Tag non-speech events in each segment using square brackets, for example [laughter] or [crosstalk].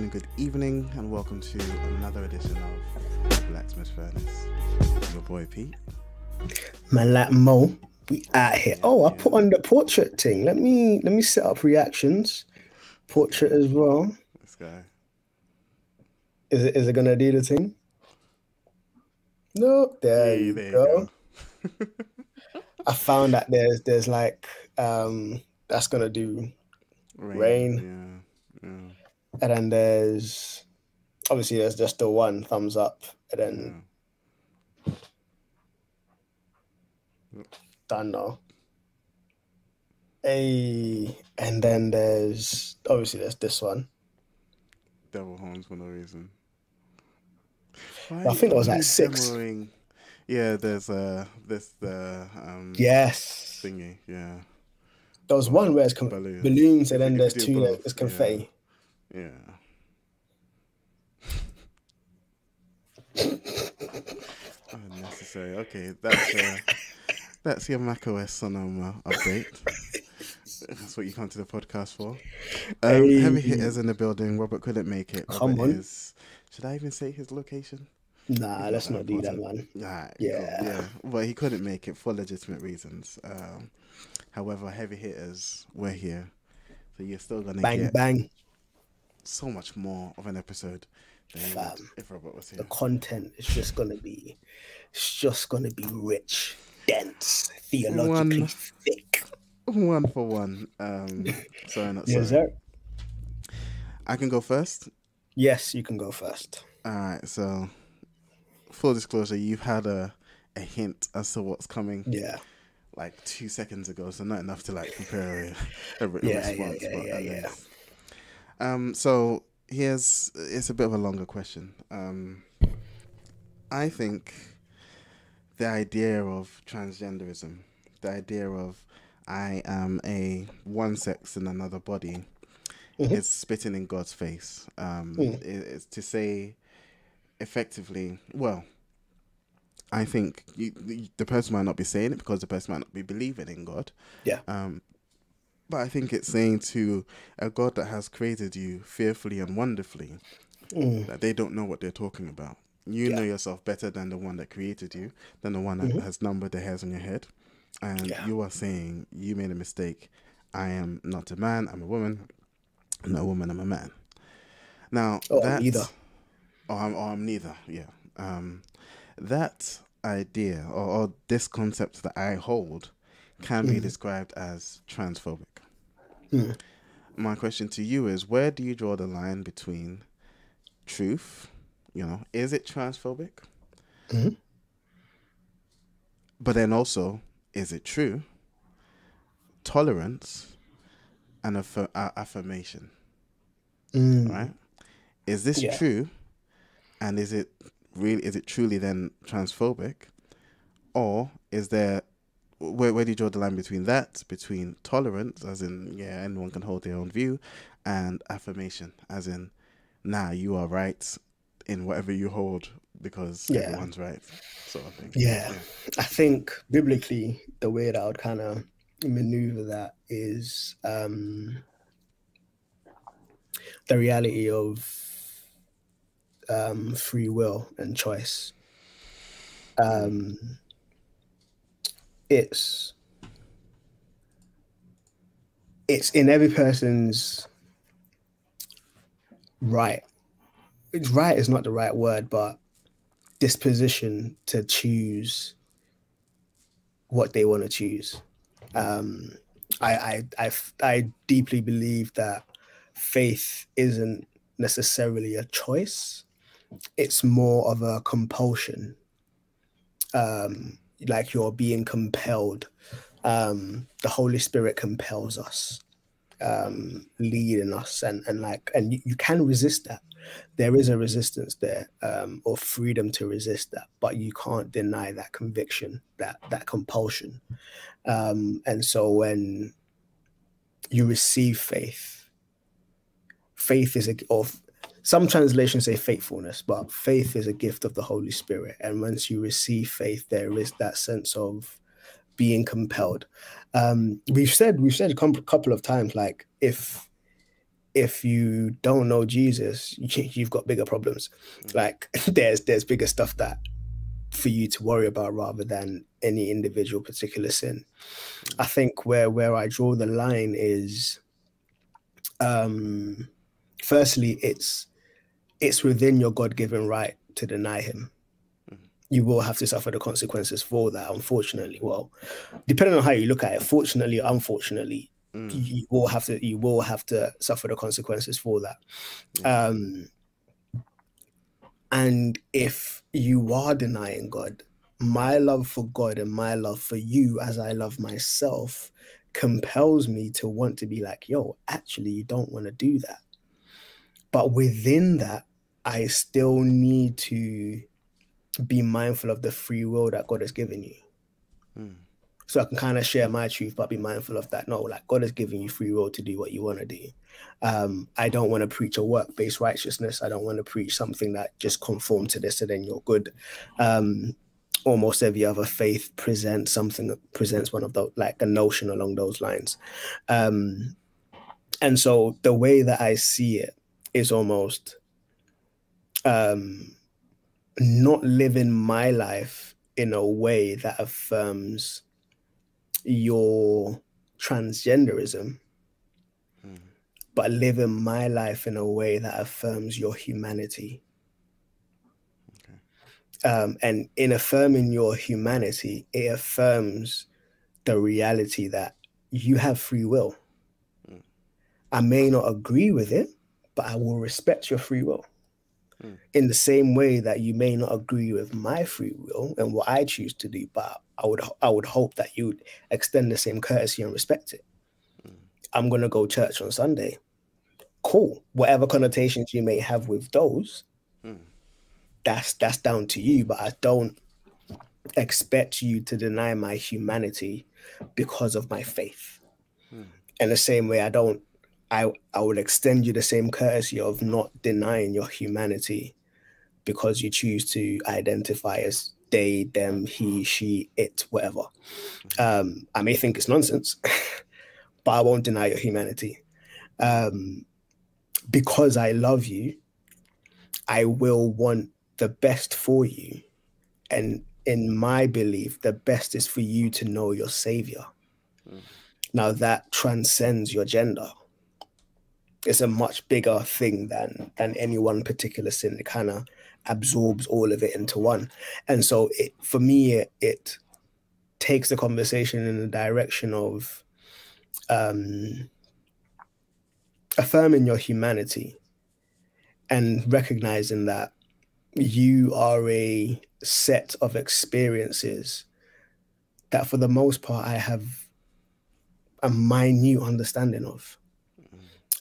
afternoon, good evening, and welcome to another edition of Blacksmith Furnace. Your boy Pete. Man, like Mo, we out here. Oh, I put on the portrait thing. Let me let me set up reactions. Portrait as well. This guy. Is it is it gonna do the thing? No, there, Hey, you, there you go. go. [laughs] I found that there's there's like um that's gonna do, Rain. Yeah. yeah. And then there's obviously there's just the one thumbs up, and then done now. Hey, and then there's obviously there's this one. Devil horns for no reason. I think it was like six. demoing- Yeah, there's uh this the um Yes, thingy, yeah. there was one where it's com- Balloons. balloons, and then there's two both, that is confetti. Yeah. [laughs] Unnecessary. Okay, that's uh, that's your macOS Sonoma update. That's what you come to the podcast for. Um, Hey. Heavy hitters in the building. Robert couldn't make it. Come on. is- should I even say his location? Nah, let's not not do that, man. Alright, Yeah. cool, yeah. Well, he couldn't make it for legitimate reasons. Um, however, heavy hitters, we're here, so you're still gonna Bang get bang. So much more of an episode than Fam. if Robert was The content is just gonna be, it's just gonna be rich, dense, theologically One. thick. One for one. Um, [laughs] sorry, not sorry. Yes, sir. I can go first. Yes, you can go first. All right. So, full disclosure, you've had a a hint as to what's coming Yeah. like two seconds ago, so not enough to like prepare a, a, Yeah, yeah, response. yeah, but yeah, at yeah. Um. So here's it's a bit of a longer question. Um. I think the idea of transgenderism, the idea of I am a one sex in another body, Mhm. is spitting in God's face. Um, Mm. it- it's to say effectively, well, I think you, the- the person might not be saying it because the person might not be believing in God. Yeah. Um, but I think it's saying to a God that has created you fearfully and wonderfully Mm. that they don't know what they're talking about. You Yeah. know yourself better than the one that created you, than the one that Mhm. has numbered the hairs on your head. And Yeah. you are saying you made a mistake. I am not a man, I'm a woman. I'm not a woman, I'm a man. Now Oh, that neither. or I'm, or I'm neither. Yeah. Um, that idea or, or this concept that I hold can be Mhm. described as transphobic. Mm. My question to you is: Where do you draw the line between truth? You know, is it transphobic? Mhm. But then also, is it true? Tolerance and affir- uh, affirmation Mm. right? Is this Yeah. true? And is it really is it truly then transphobic? Or is there where where do you draw the line between that, between tolerance, as in yeah, anyone can hold their own view, and affirmation, as in nah, you are right in whatever you hold because Yeah. everyone's right, sort of thing. Yeah. I think biblically, the way that I would kind of maneuver that is um, the reality of um, free will and choice. Um, it's it's in every person's right. It's right is not the right word, but disposition to choose what they want to choose. Um, I, I, I, I deeply believe that faith isn't necessarily a choice. It's more of a compulsion. Um, like you're being compelled. Um, the Holy Spirit compels us, um, leading us, and and like, and you, you can resist that. There is a resistance there, um, or freedom to resist that, but you can't deny that conviction, that that compulsion. Um, and so when you receive faith, faith is a of some translations say faithfulness, but faith is a gift of the Holy Spirit. And once you receive faith, there is that sense of being compelled. Um, we've said we've said a couple of times, like if if you don't know Jesus, [laughs] you've got bigger problems. Like [laughs] there's there's bigger stuff that for you to worry about rather than any individual particular sin. I think where where I draw the line is um firstly it's it's within your God-given right to deny him. You will have to suffer the consequences for that, unfortunately. Well, depending on how you look at it, fortunately, or unfortunately, mm. you will have to you will have to suffer the consequences for that. Yeah. Um and if you are denying God, my love for God and my love for you as I love myself compels me to want to be like, yo, actually, you don't want to do that. But within that, I still need to be mindful of the free will that God has given you. Mm. So I can kind of share my truth, but be mindful of that. No, like God has given you free will to do what you want to do. Um, I don't want to preach a work based righteousness. I don't want to preach something that just conform to this and then you're good. Um, almost every other faith presents something that presents one of those, like a notion along those lines. Um, and so the way that I see it is almost um, not living my life in a way that affirms your transgenderism but living my life in a way that affirms your humanity. Okay. Um, and in affirming your humanity, it affirms the reality that you have free will. Mm. I may not agree with it, but I will respect your free will. Mm. In the same way that you may not agree with my free will and what I choose to do, but I would I would hope that you'd extend the same courtesy and respect it. I'm going to go church on Sunday. Cool. Whatever connotations you may have with those, hmm. that's that's down to you. But I don't expect you to deny my humanity because of my faith. Hmm. In the same way, I don't. I I would extend you the same courtesy of not denying your humanity because you choose to identify as they, them, he, she, it, whatever. Um, I may think it's nonsense. [laughs] but I won't deny your humanity. Um, because I love you, I will want the best for you. And in my belief, the best is for you to know your savior. Mm. Now that transcends your gender. It's a much bigger thing than than any one particular sin. It kind of absorbs all of it into one. And so it for me it, it takes the conversation in the direction of um, affirming your humanity and recognizing that you are a set of experiences that for the most part I have a minute understanding of.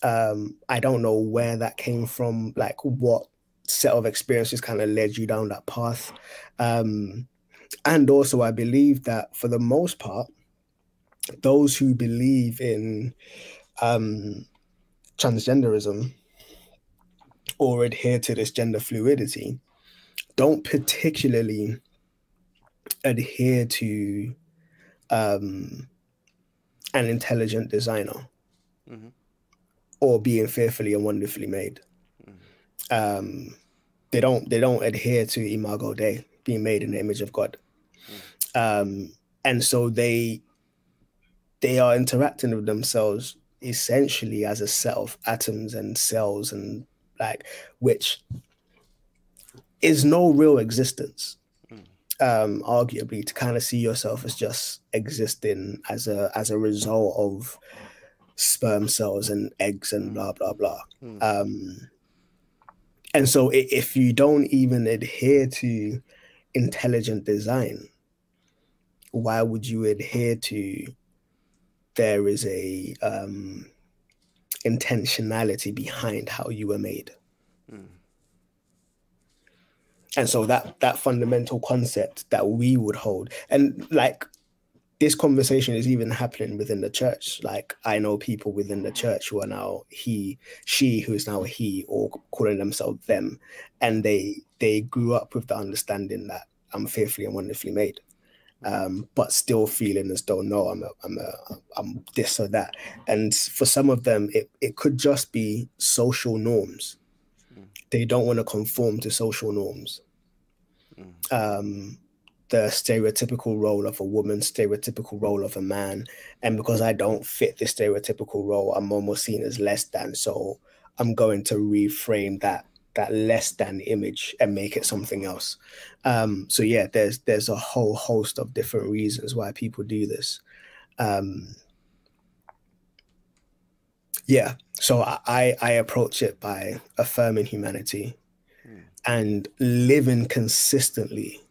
Um, I don't know where that came from, like what set of experiences kind of led you down that path. Um, and also, I believe that for the most part, those who believe in um, transgenderism or adhere to this gender fluidity don't particularly adhere to um, an intelligent designer mm-hmm. Or being fearfully and wonderfully made. Um, they don't they don't adhere to imago Dei, being made in the image of God. Um, and so they they are interacting with themselves essentially as a set of atoms and cells and like which is no real existence um arguably to kind of see yourself as just existing as a as a result of sperm cells and eggs and blah blah blah mm. um and so if you don't even adhere to intelligent design why would you adhere to there is a um, intentionality behind how you were made. Mm. And so that that fundamental concept that we would hold, and like this conversation is even happening within the church. Like I know people within the church who are now he, she, who is now he, or calling themselves them, and they they grew up with the understanding that I'm fearfully and wonderfully made. um, but still feeling as though no, I'm a, I'm a, I'm this or that. And for some of them, it it could just be social norms. Mm. They don't want to conform to social norms. Mm. Um, the stereotypical role of a woman, stereotypical role of a man, and because I don't fit the stereotypical role, I'm almost seen as less than. So I'm going to reframe that that less than image and make it something else. Um, so yeah, there's there's a whole host of different reasons why people do this. Um, yeah, so I I approach it by affirming humanity Mm. and living consistently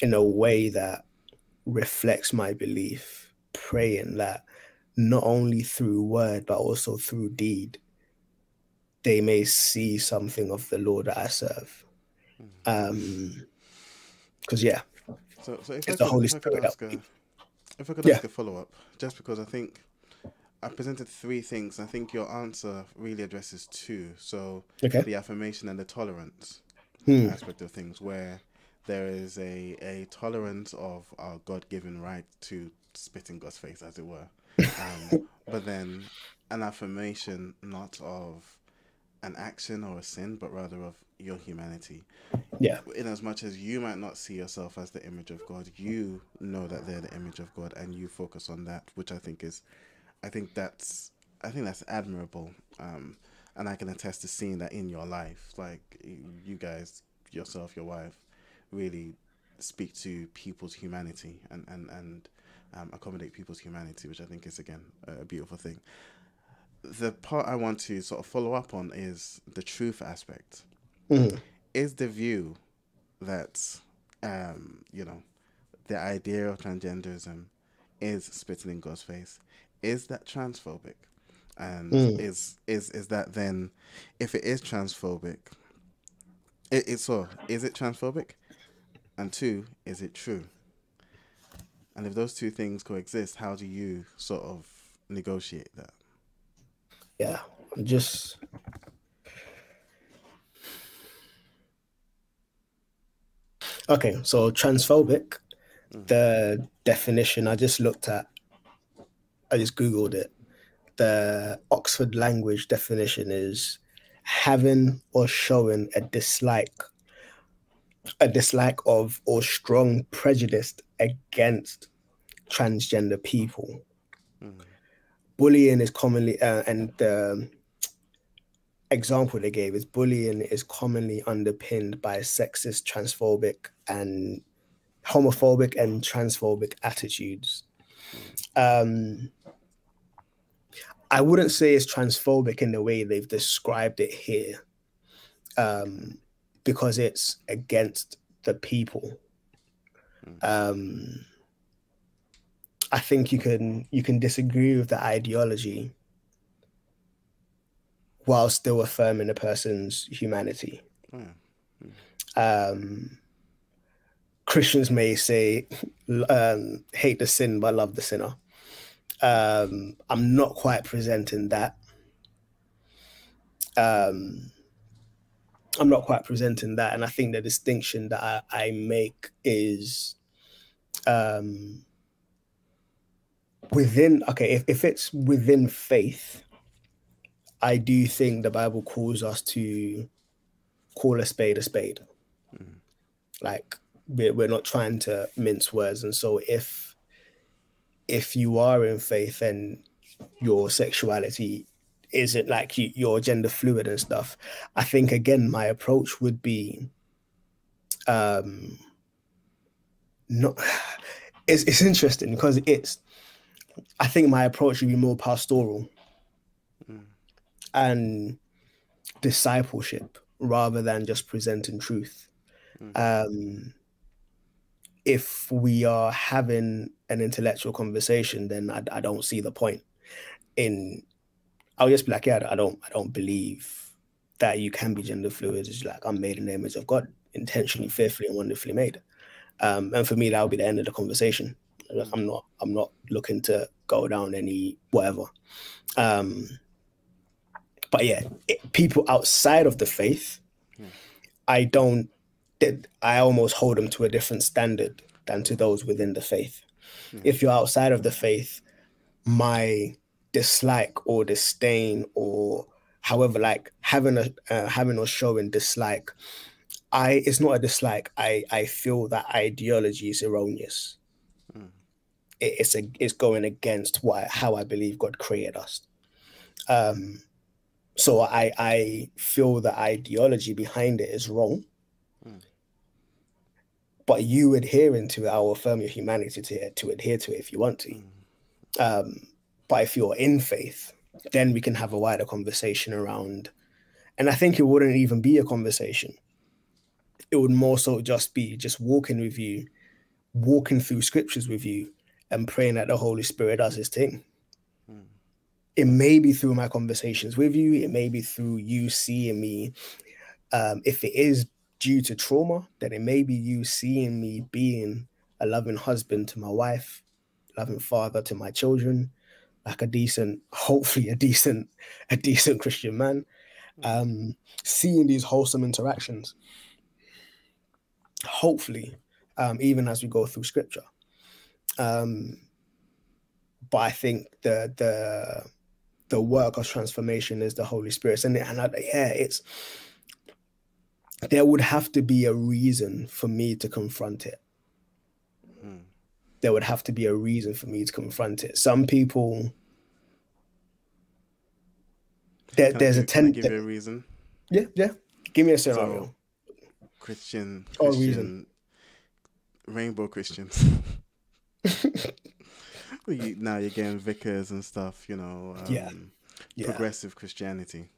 in a way that reflects my belief, praying that not only through word but also through deed they may see something of the Lord that I serve. Um, because yeah, So, so if It's I the could, Holy if I could Spirit a, if I could Yeah. ask a follow up, just because I think I presented three things, I think your answer really addresses two. So okay. the affirmation and the tolerance Hmm. aspect of things, where there is a a tolerance of our God given right to spit in God's face, as it were, um, [laughs] but then an affirmation not of an action or a sin, but rather of your humanity Yeah. in as much as you might not see yourself as the image of God, you know that they're the image of God and you focus on that, which I think is I think that's I think that's admirable. Um and I can attest to seeing that in your life. Like you guys, yourself, your wife, really speak to people's humanity and, and, and um, accommodate people's humanity, which I think is again a beautiful thing. The part I want to sort of follow up on is the truth aspect Mhm. is the view that um you know the idea of transgenderism is spitting in God's face is that transphobic and Mm. is is is that then if it is transphobic it, it's so is it transphobic and two is it true and if those two things coexist how do you sort of negotiate that Yeah. I'm just okay. So transphobic, mm. the definition I just looked at, I just googled it. The Oxford language definition is having or showing a dislike, a dislike of or strong prejudice against transgender people. Mm. Bullying is commonly, uh, and the example they gave is bullying is commonly underpinned by sexist, transphobic, and homophobic and transphobic attitudes. Um, I wouldn't say it's transphobic in the way they've described it here, um, because it's against the people. Um, I think you can you can disagree with the ideology while still affirming a person's humanity. Yeah. Um, Christians may say, um, hate the sin but love the sinner. Um, I'm not quite presenting that. Um, I'm not quite presenting that. And I think the distinction that I, I make is um, within, okay, if, if it's within faith, I do think the Bible calls us to call a spade a spade. Mm. Like we're, we're not trying to mince words. And so if if you are in faith and your sexuality isn't like you, you're gender fluid and stuff, I think again my approach would be um not [sighs] it's it's interesting because it's I think my approach would be more pastoral Mm. and discipleship rather than just presenting truth. Um, if we are having an intellectual conversation, then I, I don't see the point in. I'll just be like, yeah, I don't, I don't believe that you can be gender fluid. It's like I'm made in the image of God, intentionally, fearfully, and wonderfully made. Um, and for me, that would be the end of the conversation. Like, I'm not, I'm not looking to go down any whatever. Um, but yeah, it, people outside of the faith, Hmm. I don't. I almost hold them to a different standard than to those within the faith. If you're outside of the faith, my dislike or disdain or however like having a uh, having or showing dislike i it's not a dislike i i feel that ideology is erroneous Mm. it, it's a it's going against why how i believe god created us um so i i feel the ideology behind it is wrong Mm. but you adhering to it i will affirm your humanity to, to adhere to it if you want to Mm. um, but if you're in faith, then we can have a wider conversation around. And I think it wouldn't even be a conversation. It would more so just be just walking with you, walking through scriptures with you, and praying that the Holy Spirit does his thing. Mm. It may be through my conversations with you, it may be through you seeing me. Um, if it is due to trauma, then it may be you seeing me being a loving husband to my wife, loving father to my children, like a decent, hopefully a decent, a decent Christian man. Um, seeing these wholesome interactions. Hopefully, um, even as we go through scripture. Um, but I think the the the work of transformation is the Holy Spirit, and and I, yeah, it's there would have to be a reason for me to confront it. There would have to be a reason for me to confront it. Some people, there, there's a give- ten. give you a reason. Yeah, yeah. Give me a scenario. So, Christian, Or reason. rainbow Christians. [laughs] You, now you're getting vicars and stuff, you know. Um, Yeah. yeah, Progressive Christianity.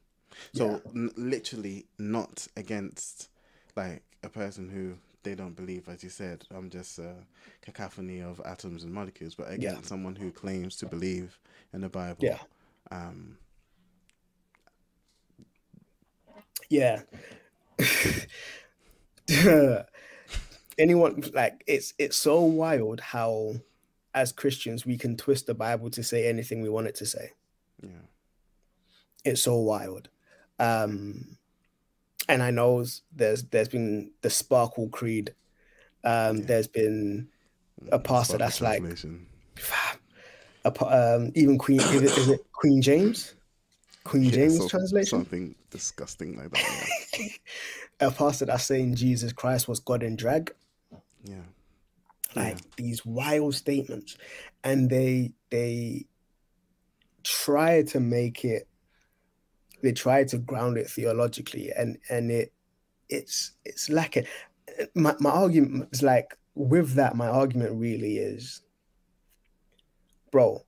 So n- literally not against like a person who they don't believe, as you said. I'm just a cacophony of atoms and molecules, but against someone who claims to believe in the Bible. yeah, Um, yeah. [laughs] Anyone like it's it's so wild how, as Christians, we can twist the Bible to say anything we want it to say. yeah. it's so wild. Um, and I know there's there's been the Sparkle Creed. Um, Yeah. There's been a pastor that's like a, um, even Queen is it, is it [coughs] Queen James? Queen Yeah, James so- translation. Something disgusting like that. [laughs] a pastor that's saying Jesus Christ was God in drag. Yeah. yeah. like these wild statements and they they try to make it they try to ground it theologically and and it it's it's lacking my, my argument is like with that my argument really is bro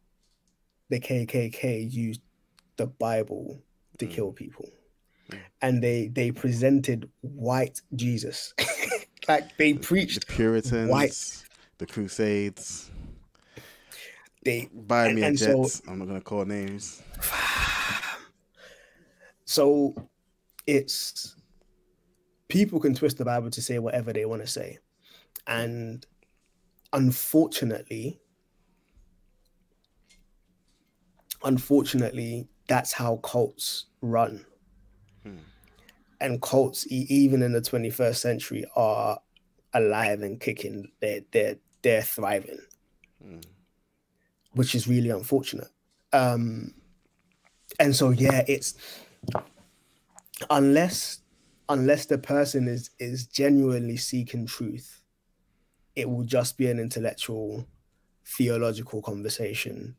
the kkk used the bible to Mm. kill people Mm. and they they presented white jesus [laughs] like they preached the Puritans, the Crusades. they Buy And- me a and so-. I'm not gonna call names. So it's people can twist the bible to say whatever they want to say and unfortunately unfortunately that's how cults run Hmm. and cults even in the 21st century are alive and kicking they're they're, they're thriving Mm. which is really unfortunate. Um, and so yeah, it's unless unless the person is is genuinely seeking truth, it will just be an intellectual, theological conversation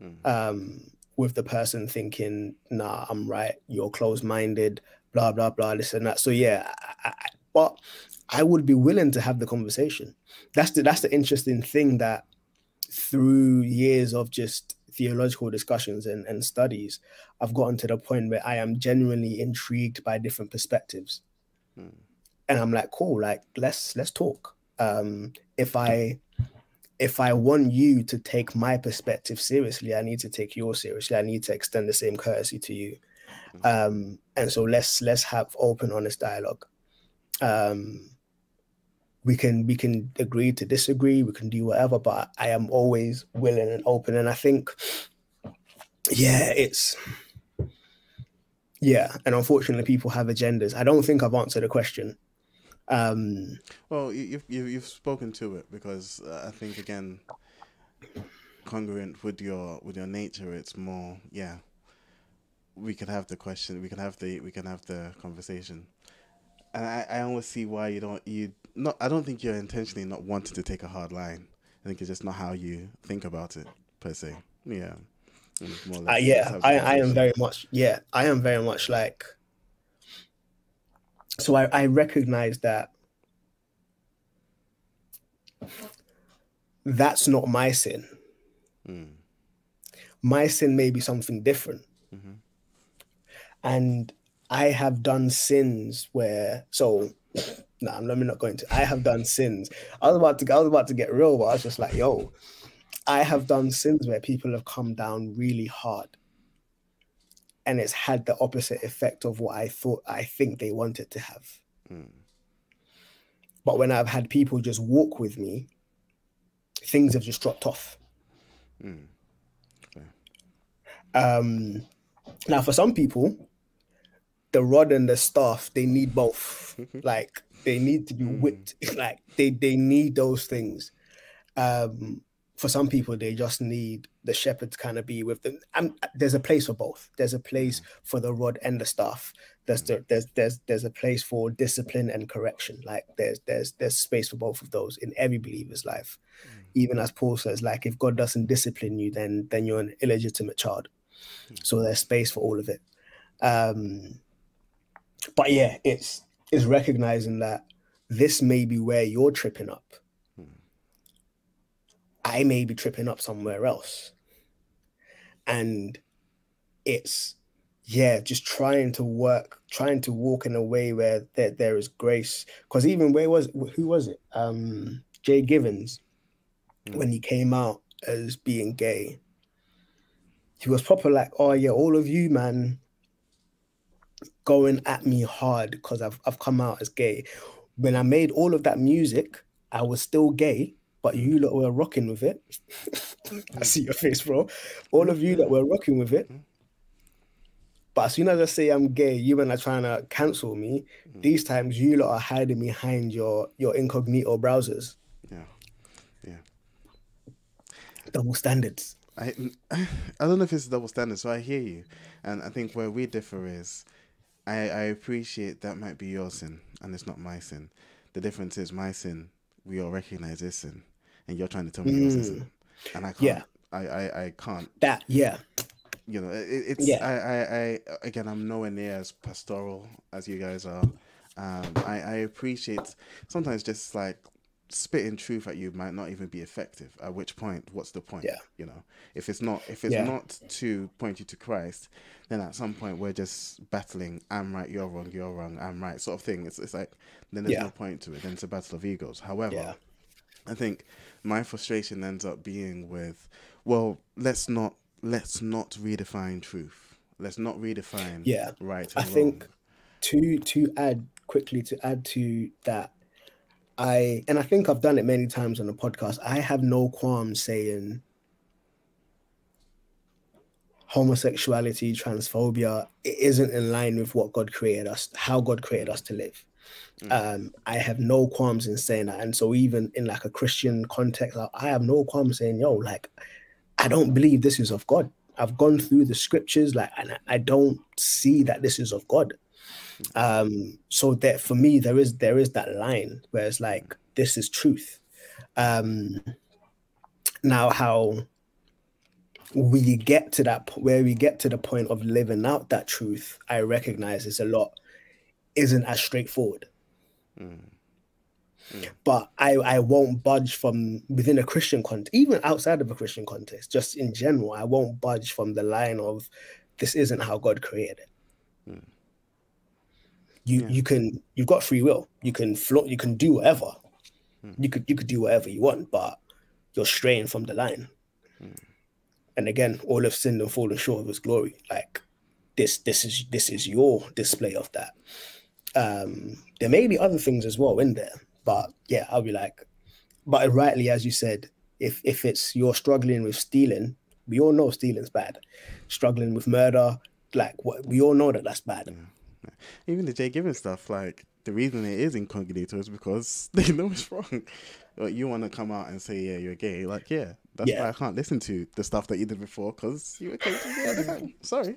Mm. um, with the person thinking, "Nah, I'm right. You're closed-minded." Blah blah blah. This and that. So yeah, I, I, but I would be willing to have the conversation. That's the that's the interesting thing that through years of just theological discussions and, and studies, I've gotten to the point where I am genuinely intrigued by different perspectives. Mm. And I'm like, cool, like let's let's talk. Um, if I if I want you to take my perspective seriously, I need to take yours seriously. I need to extend the same courtesy to you. Um, and so let's let's have open, honest dialogue. Um, we can we can agree to disagree we can do whatever but i am always willing and open and i think yeah it's yeah and unfortunately people have agendas i don't think i've answered the question Um, Well, you- you've you've, spoken to it because uh, I think again, congruent with your with your nature, it's more yeah. We can have the question. We can have the we can have the conversation, and I I always see why you don't you not. I don't think you're intentionally not wanting to take a hard line. I think it's just not how you think about it per se. Yeah. Or uh, yeah, I, I am very much yeah, I am very much like. So I, I recognize that that's not my sin. Mm, My sin may be something different. mhm. and I have done sins where so no, I'm let me not going to. I have done sins. I was about to I was about to get real, but I was just like, yo, I have done sins where people have come down really hard. And it's had the opposite effect of what I thought I think they wanted to have. Mm. But when I've had people just walk with me, things have just dropped off. Mm. Um, now, for some people, the rod and the staff they need both. [laughs] like they need to be Mm. whipped. [laughs] like they they need those things. Um, for some people, they just need the shepherd to kind of be with them. And there's a place for both. There's a place for the rod and the staff. There's the, there's there's there's a place for discipline and correction. Like there's there's there's space for both of those in every believer's life. Even as Paul says, like if God doesn't discipline you, then then you're an illegitimate child. So there's space for all of it. Um, but yeah, it's it's recognizing that this may be where you're tripping up. I may be tripping up somewhere else. And it's yeah, just trying to work, trying to walk in a way where there, there is grace. Because even where was who was it? Um Jay Givens, Mm. when he came out as being gay, he was proper like, oh yeah, all of you, man, going at me hard because I've I've come out as gay. When I made all of that music, I was still gay, but you lot were rocking with it. [laughs] I see your face, bro. All of you that were rocking with it. But as soon as I say I'm gay, you men are trying to cancel me. Mm. These times you lot are hiding behind your your incognito browsers. Yeah. Yeah. Double standards. I [laughs] I don't know if it's double standards, so I hear you, and I think where we differ is, I I appreciate that might be your sin and it's not my sin. The difference is my sin. We all recognize this sin, and you're trying to tell me yours isn't, and I can't. Yeah. I, I, I can't. That yeah. You know, it, it's Yeah. I, I, I again I'm nowhere near as pastoral as you guys are. Um, I, I appreciate sometimes just like spitting truth at you might not even be effective. At which point, what's the point? Yeah. You know, if it's not if it's Yeah. not to point you to Christ, then at some point we're just battling. I'm right, you're wrong, you're wrong, I'm right, sort of thing. It's it's like then there's Yeah. no point to it. Then it's a battle of egos. However. I think my frustration ends up being with, well, let's not let's not redefine truth. Let's not redefine Yeah. right. I and think to to add quickly to add to that i and i think i've done it many times on the podcast. I have no qualms saying homosexuality transphobia it isn't in line with what god created us how god created us to live. Um i have no qualms in saying that. And so even in like a christian context i, I have no qualms saying yo like i don't believe this is of god. I've gone through the scriptures like and I- i don't see that this is of god um so that for me there is there is that line where it's like this is truth. Um now how we get to that where we get to the point of living out that truth i recognize is a lot isn't as straightforward. But I, I won't budge from within a Christian context, even outside of a Christian context, just in general, I won't budge from the line of this isn't how God created it. You Yeah. you can you've got free will. You can float, you can do whatever. You could you could do whatever you want, but you're straying from the line. And again, all have sinned and fallen short of his glory. Like this this is this is your display of that. Um there may be other things as well in there, but yeah, I'll be like, but rightly as you said, if if it's you're struggling with stealing, we all know stealing's bad. Struggling with murder, like what we all know that that's bad. Even the Jay Given stuff, like the reason it is incognito is because [laughs] they know it's wrong. Like, you want to come out and say, yeah, you're gay. Like, yeah, that's Yeah. why I can't listen to the stuff that you did before because you were gay the time. Sorry.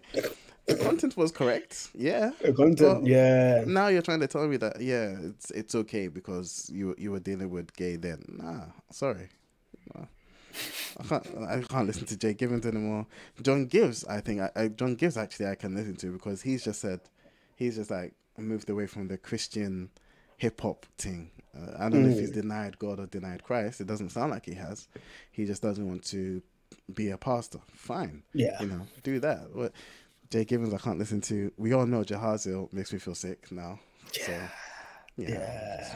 The content was correct. Yeah. Content, Well, yeah. Now you're trying to tell me that, yeah, it's it's okay because you you were dealing with gay then. Nah, sorry. Nah. I can't. I can't listen to Jay Givens anymore. John Givez, I think. I, I, John Givez actually, I can listen to because he's just said, he's just like moved away from the Christian hip hop thing. Uh, I don't know if he's denied God or denied Christ. It doesn't sound like he has. He just doesn't want to be a pastor. Fine. Yeah. You know, do that. But Jay Givens, I can't listen to. We all know Jahaziel makes me feel sick now. So, yeah. Yeah.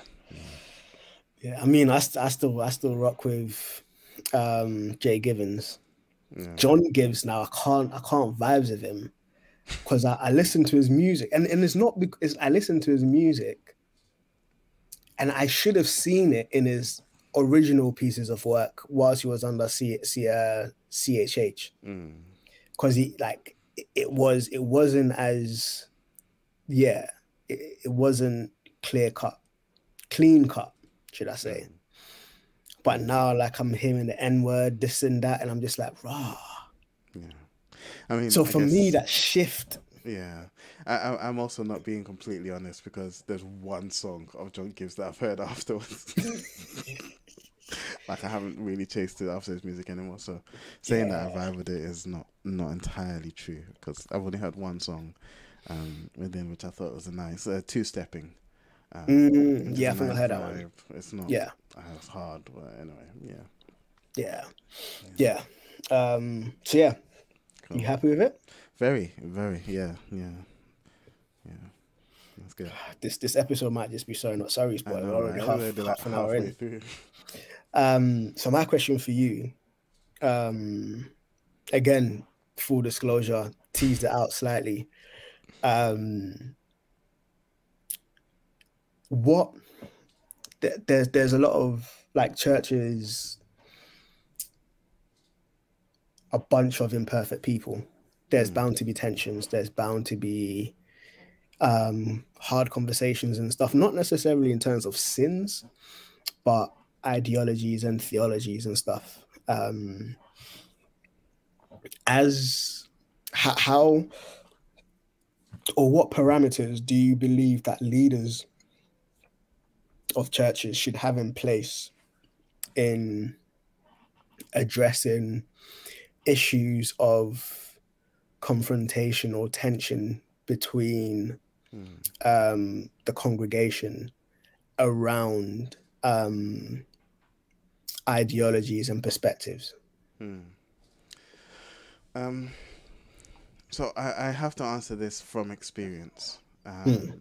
Yeah. I mean, I, st- I still I still rock with um Jay Givens. Yeah. John Givez now I can't I can't vibes with him because I, I listen to his music. And, and it's not because I listen to his music and I should have seen it in his original pieces of work whilst he was under C, C, uh, CHH Mm. because he like it, was it wasn't as yeah it, it wasn't clear cut clean cut should I say. But now like I'm hearing the N word this and that and I'm just like rah. Yeah. I mean, so for me that shift Yeah, I, I'm also not being completely honest because there's one song of John Givez that I've heard [laughs] afterwards. like I haven't really chased it after his music anymore. So saying that I vibe with it is not not entirely true because I've only heard one song um, within which I thought was a nice uh, two stepping. Um, Mm, yeah, a I think I nice heard that one. It's not. Yeah. it's hard, but anyway, yeah. yeah yeah um so yeah Cool. you happy with it Very, very, yeah, yeah, yeah. That's good. this this episode might just be sorry not sorry but know, already right? half, like half an hour in through. Um, so my question for you, um, again, full disclosure, teased it out slightly. Um, what th- there's there's a lot of like churches, a bunch of imperfect people. There's bound to be tensions. There's bound to be um, hard conversations and stuff. Not necessarily in terms of sins, but ideologies and theologies and stuff. Um, as h- how or what parameters do you believe that leaders of churches should have in place in addressing issues of confrontation or tension between um, the congregation around um, ideologies and perspectives. Um, so I, I have to answer this from experience, um, Hmm.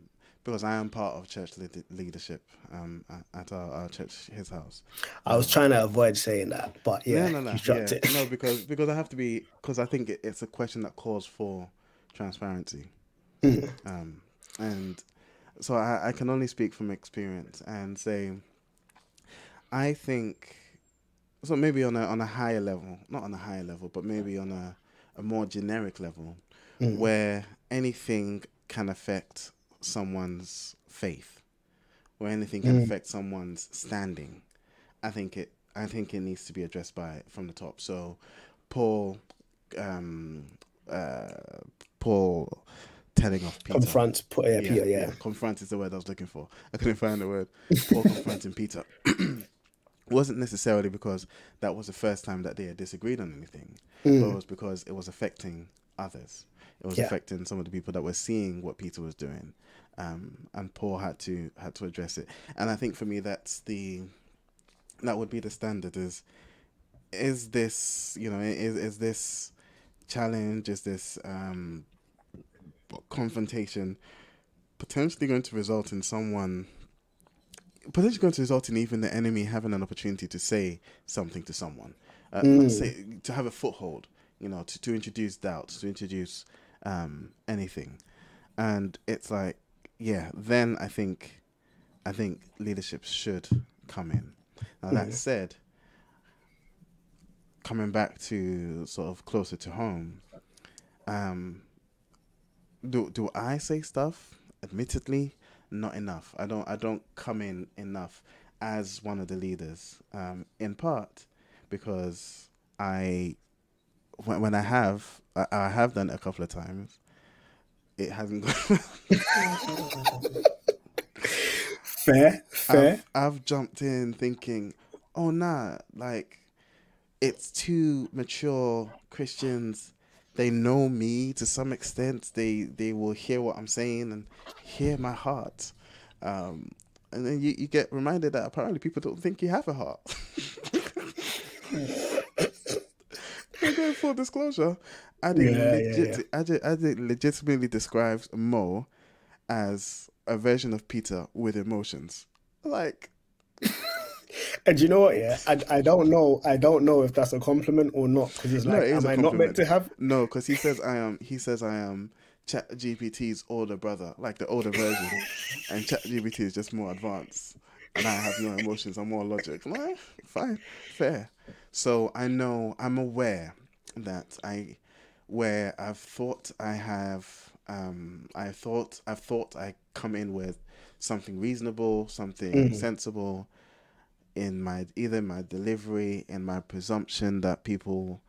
Because I am part of church lead- leadership um, at our, our church, his house. I was trying to avoid saying that, but yeah, no, no, no, you dropped yeah. it. no, [laughs] because because I have to be because I think it, it's a question that calls for transparency, Hmm. um, and so I, I can only speak from experience and say, I think, so maybe on a on a higher level, not on a higher level, but maybe on a a more generic level, where anything can affect someone's faith, where anything can affect someone's standing. I think it. I think it needs to be addressed by from the top. So, Paul, um, uh, Paul, telling off Peter. Confront, put yeah, Peter, yeah. Confront is the word I was looking for. I couldn't find the word. Paul [laughs] confronting Peter. [clears throat] wasn't necessarily because that was the first time that they had disagreed on anything, but it was because it was affecting others. It was Mm. Yeah. affecting some of the people that were seeing what Peter was doing, um, and Paul had to had to address it. And I think for me, that's the that would be the standard. Is is this you know is is this challenge? Is this um, confrontation potentially going to result in someone potentially going to result in even the enemy having an opportunity to say something to someone, uh, say, to have a foothold, you know, to, to introduce doubt, to introduce um, anything, and it's like, yeah, then I think, I think leadership should come in. Now that said, coming back to sort of closer to home, um, do do I say stuff? Admittedly, not enough. I don't I don't come in enough as one of the leaders. Um, in part because I when, when I have I, I have done it a couple of times. It hasn't gone. fair, fair. I've, I've jumped in thinking, oh nah, like it's too mature Christians. They know me to some extent. They they will hear what I'm saying and hear my heart. Um, and then you, you get reminded that apparently people don't think you have a heart. [laughs] Again, full disclosure, I think Yeah, yeah, legit, yeah. I, think, I think legitimately describes Mo as a version of Peter with emotions. Like, [laughs] And you know what? Yeah, I, I don't know. I don't know if that's a compliment or not because No, like, is am I not meant to have? no, because he says I am. He says I am Chat GPT's older brother, like the older version, [laughs] and Chat GPT is just more advanced, and I have no emotions. I'm more logic. Like, fine, fair. So I know I'm aware that I, where I've thought I have, um, I thought I've thought I come in with something reasonable, something Mhm. sensible in my either my delivery in my presumption that people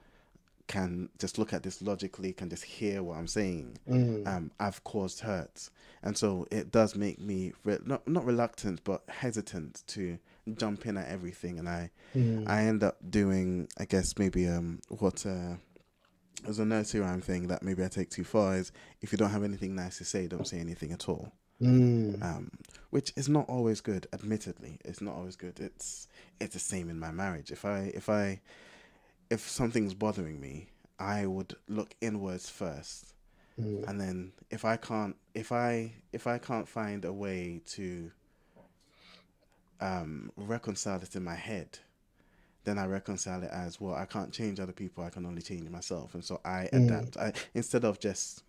can just look at this logically can just hear what i'm saying Mm. um i've caused hurt and so it does make me re- not not reluctant but hesitant to jump in at everything and i Mm. i end up doing i guess maybe um what uh as a nursery rhyme thing that maybe I take too far is if you don't have anything nice to say, don't say anything at all Mm. um, which is not always good. Admittedly, it's not always good. It's it's the same in my marriage. If I if I if something's bothering me, I would look inwards first, Mm. and then if I can't if I if I can't find a way to um, reconcile it in my head, then I reconcile it as well. I can't change other people. I can only change myself, and so I Mm. adapt. I instead of just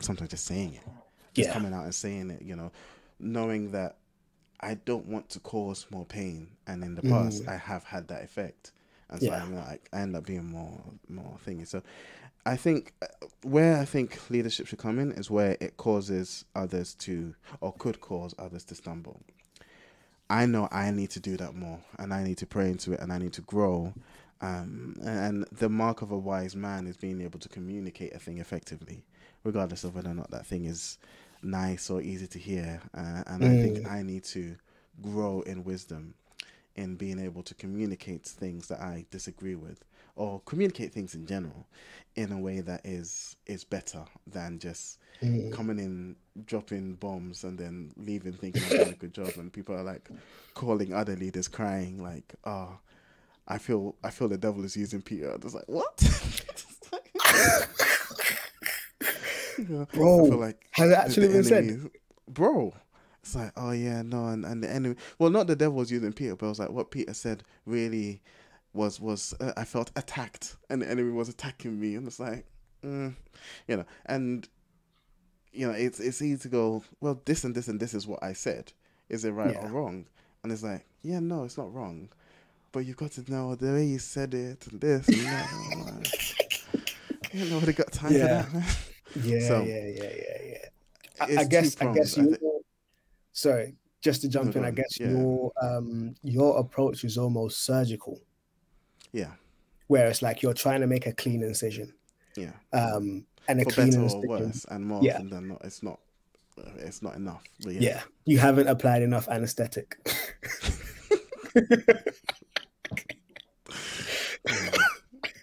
sometimes just saying it just Yeah. coming out and saying it, you know, knowing that I don't want to cause more pain, and in the past I have had that effect, and so Mm. Yeah. I'm like, I end up being more more thingy. So I think uh, where I think leadership should come in is where it causes others to, or could cause others to stumble. I know I need to do that more, and I need to pray into it, and I need to grow. Um, and the mark of a wise man is being able to communicate a thing effectively, regardless of whether or not that thing is nice or easy to hear. Uh, and I think I need to grow in wisdom in being able to communicate things that I disagree with, or communicate things in general, in a way that is is better than just Mm. coming in, dropping bombs, and then leaving thinking I've done a good job, and people are like calling other leaders, crying like, "Oh, I feel I feel the devil is using Peter." I was like, "What?" Yeah, Bro, like has it actually been said? bro. It's like, oh yeah, no, and, and the enemy. Well, not the devil was using Peter, but it was like what Peter said really was was uh, I felt attacked, and the enemy was attacking me, and it's like, mm, you know, and you know, it's it's easy to go, well, this and this and this is what I said. Is it right Yeah. or wrong? And it's like, yeah, no, it's not wrong, but you've got to know the way you said it and this and that. and. [laughs] You know, nobody got time Yeah. for that. man. [laughs] Yeah, So, yeah, yeah, yeah, yeah. I, I guess, I guess I your sorry, just to jump in, I guess yeah. your um your approach is almost surgical, Yeah, where it's like you're trying to make a clean incision, yeah. um, and a For clean better or worse, and more Yeah. often than not, it's not. uh, It's not enough. Yeah, Yeah, you haven't applied enough anesthetic. [laughs]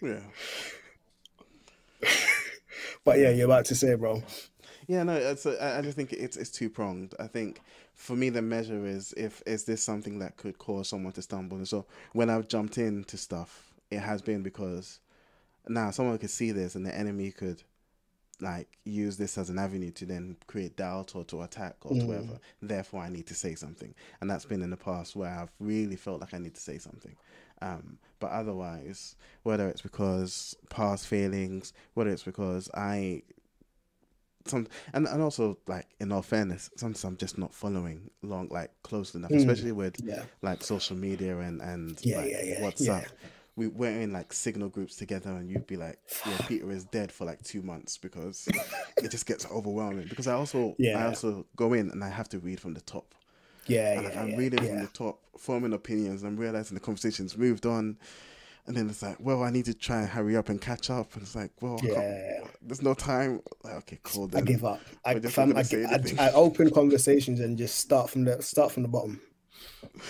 yeah. but yeah, you're about to say, bro. Yeah, no, it's a, I just think it's it's two pronged. I think for me the measure is if is this something that could cause someone to stumble. And so when I've jumped into stuff, it has been because now someone could see this and the enemy could like use this as an avenue to then create doubt or to attack or to Mm. whatever. Therefore, I need to say something, and that's been in the past where I've really felt like I need to say something. Um, but otherwise, whether it's because past failings, whether it's because I some and, and also like in all fairness, sometimes I'm just not following long like close enough, Mm. especially with Yeah, like social media and and Yeah, like yeah, yeah, WhatsApp, yeah. we were in like signal groups together, and you'd be like, "Yeah, [sighs] Peter is dead for like two months because it just gets overwhelming." Because I also, [laughs] Yeah. I also go in and I have to read from the top. Yeah, And yeah, I'm yeah, reading from the top, forming opinions. I'm realizing the conversation's moved on, and then it's like, well, I need to try and hurry up and catch up. And it's like, well, Yeah. there's no time. Like, okay, cool. I give up. I, just fam, I, I. I open conversations and just start from the start from the bottom. [laughs]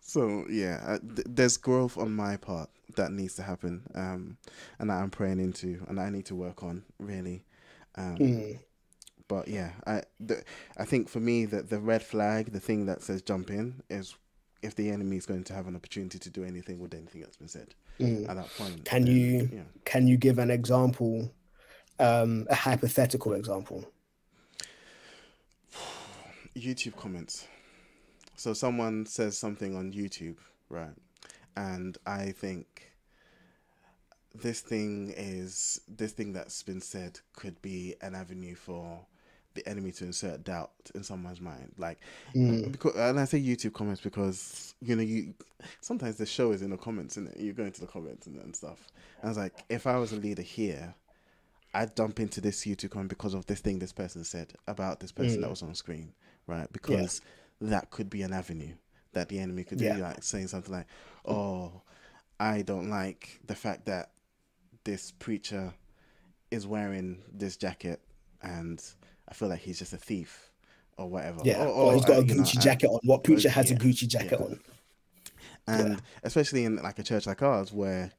So yeah, uh, th- there's growth on my part that needs to happen, um, and that I'm praying into, and I need to work on really. Um, Mm. But yeah, I the, I think for me that the red flag, the thing that says jump in, is if the enemy is going to have an opportunity to do anything with anything that's been said Mm. at that point. Can then, you- Yeah. Can you give an example, um, a hypothetical example? [sighs] YouTube comments. So someone says something on YouTube, right? And I think this thing is this thing that's been said could be an avenue for the enemy to insert doubt in someone's mind. Like Mm. because and I say YouTube comments because you know you sometimes the show is in the comments and you go into the comments and, and stuff. And I was like, if I was a leader here, I'd dump into this YouTube comment because of this thing this person said about this person Mm. that was on screen, right? Because that could be an avenue that the enemy could do, Yeah. like saying something like, "Oh, I don't like the fact that this preacher is wearing this jacket, and I feel like he's just a thief." Or whatever. Yeah, Or- or, or, he's got uh, a you know, Gucci and- jacket on. What preacher has a Gucci jacket yeah. on? and especially in like a church like ours where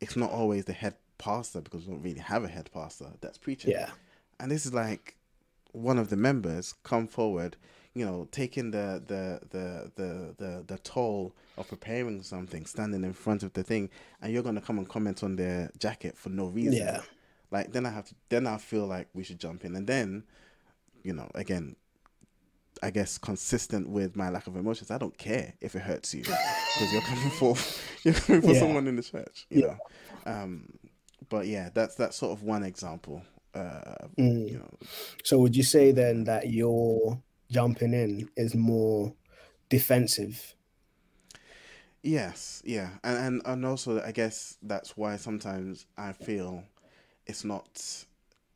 it's not always the head pastor because we don't really have a head pastor that's preaching Yeah, and this is like one of the members come forward you know taking the the the the the, the toll of preparing something standing in front of the thing and you're going to come and comment on their jacket for no reason Yeah. Like then i have to then i feel like we should jump in and then you know again I guess consistent with my lack of emotions. I don't care if it hurts you because you're coming for [laughs] you're coming for Yeah. someone in the church, you Yeah. know. Um, but yeah, that's that's sort of one example. Uh, Mm. you know, So would you say then that your jumping in is more defensive? yes, yeah, and and and also I guess that's why sometimes I feel it's not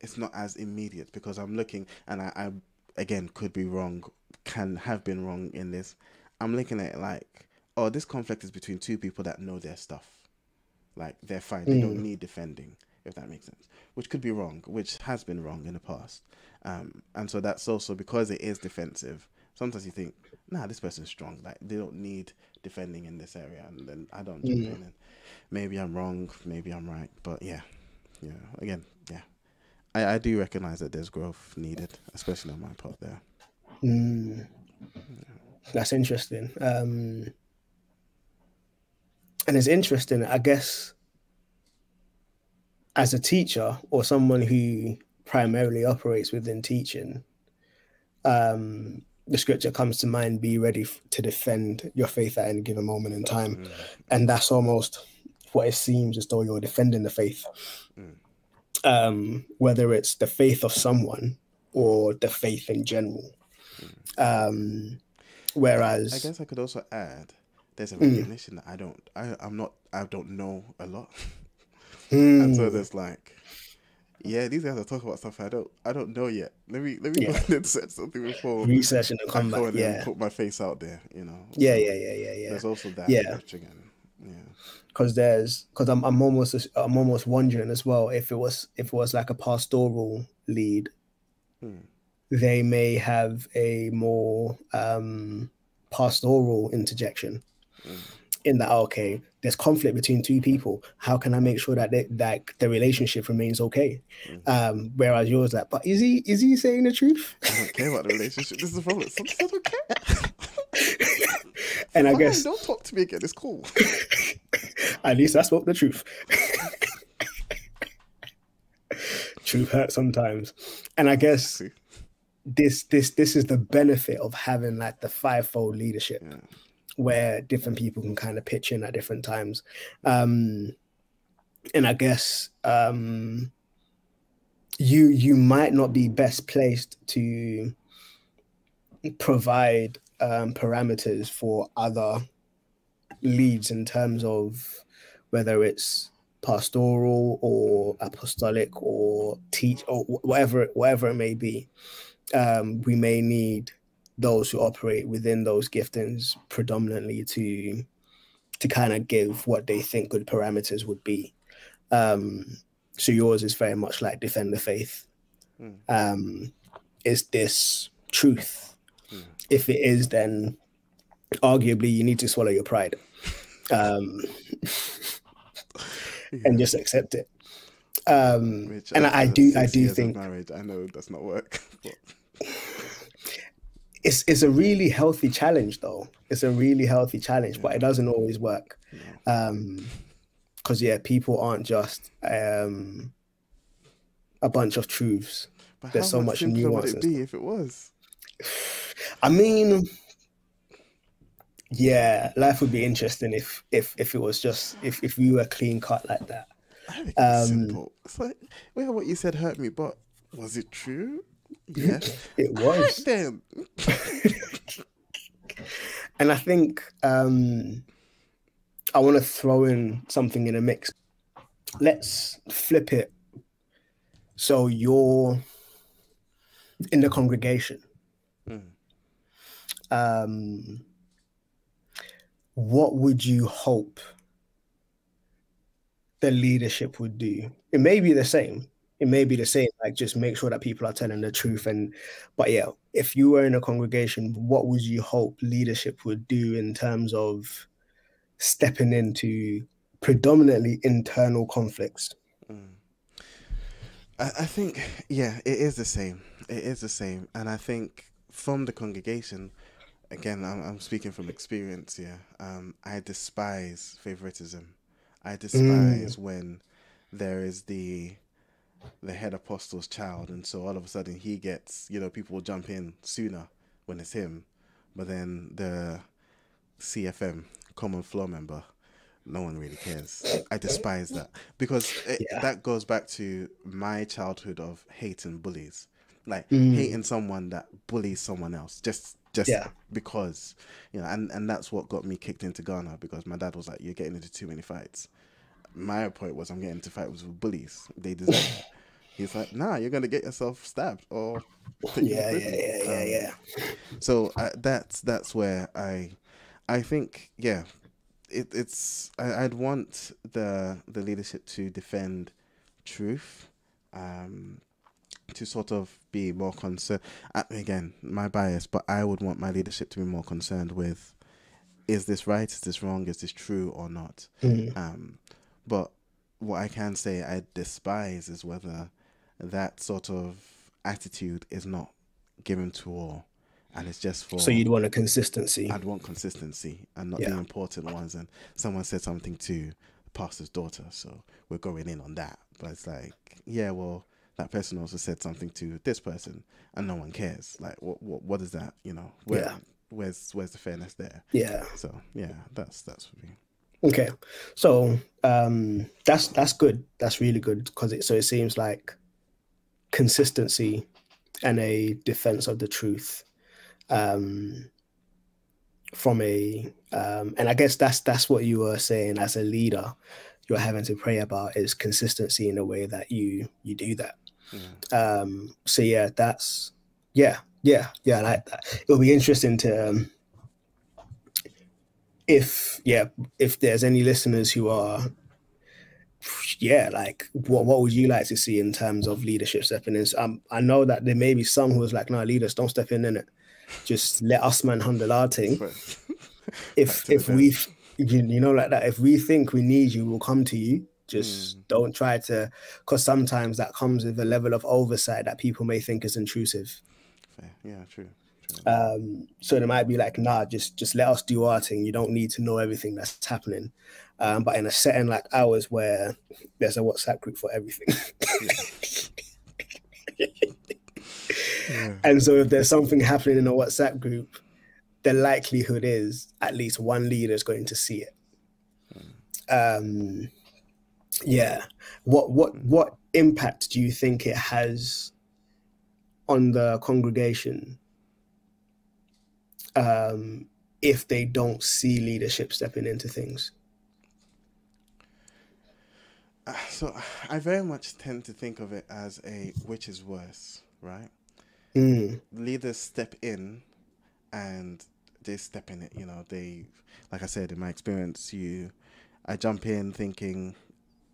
it's not as immediate because I'm looking and I, I again could be wrong, can have been wrong in this. I'm looking at it like, oh, this conflict is between two people that know their stuff. Like they're fine. They don't need defending, if that makes sense. Which could be wrong, which has been wrong in the past. Um, and so that's also because it is defensive. Sometimes you think, nah, this person's strong. Like they don't need defending in this area, and then I don't jump in. And maybe I'm wrong, maybe I'm right, but yeah, yeah. Again, yeah. I, I do recognize that there's growth needed, especially on my part there. Mm. That's interesting. Um, and it's interesting, I guess, as a teacher or someone who primarily operates within teaching, um, the scripture comes to mind be ready to defend your faith at any given moment in time. And that's almost what it seems as though you're defending the faith. Um, whether it's the faith of someone or the faith in general. Um, whereas, I guess I could also add there's a Mm. recognition that I don't I, I'm not I don't know a lot. Mm, [laughs] and so there's like yeah, these guys are talking about stuff I don't I don't know yet. Let me let me Yeah. go and search something before research and I come back. and Yeah, put my face out there, you know. yeah, yeah, yeah, yeah, yeah. There's also that Yeah. Again. Yeah. Because there's because I'm I'm almost I'm almost wondering as well if it was if it was like a pastoral lead, Hmm. they may have a more um pastoral interjection. In that okay, there's conflict between two people. How can I make sure that they, that the relationship remains okay? Um, whereas yours like, but is he is he saying the truth? I don't care about the relationship. This is the problem. Sometimes I don't care. [laughs] And I Fine, guess don't talk to me again. It's cool. [laughs] [laughs] At least I spoke the truth. [laughs] truth hurts sometimes. And I guess this this this is the benefit of having like the fivefold leadership Yeah. where different people can kind of pitch in at different times. Um and I guess um you you might not be best placed to provide um parameters for other leads in terms of whether it's pastoral or apostolic or teach or whatever whatever it may be um, we may need those who operate within those giftings predominantly to to kind of give what they think good parameters would be. Um, so yours is very much like defend the faith. Mm. um, is this truth Mm. if it is then arguably you need to swallow your pride um, [laughs] and just accept it. Um, Which and I, I do, I do think marriage. I know it does not work. [laughs] But it's it's a really healthy challenge, though. It's a really healthy challenge, but it doesn't always work. no. Um, because yeah, people aren't just um a bunch of truths. But There's how so much simpler would nuance it be if it was? [sighs] [sighs] [sighs] I mean, yeah, life would be interesting if if if it was just if if we were clean cut like that. Think it's Um, simple. It's like, well, what you said hurt me, but was it true? [laughs] Yes. It was. [laughs] then. [laughs] And I think um, I want to throw in something in a mix. Let's flip it. So you're in the congregation. Um, what would you hope the leadership would do? It may be the same. It may be the same. Like just make sure that people are telling the truth. And but yeah, if you were in a congregation, what would you hope leadership would do in terms of stepping into predominantly internal conflicts? Mm. I think, yeah, it is the same. It is the same. And I think from the congregation, again, I'm, I'm speaking from experience here, um, I despise favoritism. I despise when there is the the head apostle's child and so all of a sudden he gets you know people will jump in sooner when it's him but then the cfm common floor member no one really cares i despise that because it, Yeah. that goes back to my childhood of hating bullies like Mm. hating someone that bullies someone else just just Yeah. because you know and and that's what got me kicked into ghana because my dad was like you're getting into too many fights my point was I'm getting into fights with bullies. They deserve it. [laughs] He's like, nah, you're gonna get yourself stabbed or [laughs] Yeah, yeah, prison." yeah, yeah, Um, yeah. So uh, that's that's where I, I think yeah, it, it's I, I'd want the the leadership to defend truth, um, to sort of be more concerned. Uh, again, my bias, but I would want my leadership to be more concerned with, is this right? Is this wrong? Is this true or not? Mm. Um, but what I can say I despise is whether that sort of attitude is not given to all, and it's just for. So you'd want a consistency. I'd want consistency and not Yeah. the important ones. And someone said something to the pastor's daughter, so we're going in on that. But it's like, yeah, well, that person also said something to this person, and no one cares. Like, what what what is that? You know, where Yeah. where's where's the fairness there? Yeah. So yeah, that's that's for me. Okay, so um, that's that's good. That's really good because it so it seems like consistency and a defense of the truth um, from a um, and I guess that's that's what you were saying as a leader. You're having to pray about is consistency in the way that you you do that. Yeah. Um, so yeah, that's yeah, yeah, yeah. I like that. It'll be interesting to um, if yeah, if there's any listeners who are yeah, like what what would you like to see in terms of leadership stepping in? Um, I know that there may be some who is like, no, leaders don't step in in it. Just let us man handle our thing. If if we you, you know like that, if we think we need you, we'll come to you. Just don't try to, because sometimes that comes with a level of oversight that people may think is intrusive. fair. yeah, true. true. Um, so they might be like, nah, just just let us do our thing. You don't need to know everything that's happening. Um, but in a setting like ours where there's a WhatsApp group for everything. yeah. [laughs] and so if there's something happening in a WhatsApp group, the likelihood is at least one leader is going to see it. Um, yeah. What what what impact do you think it has on the congregation um, if they don't see leadership stepping into things? so I very much tend to think of it as a which is worse, right? Mm. Leaders step in and they step in it, you know, they like I said, in my experience, you I jump in thinking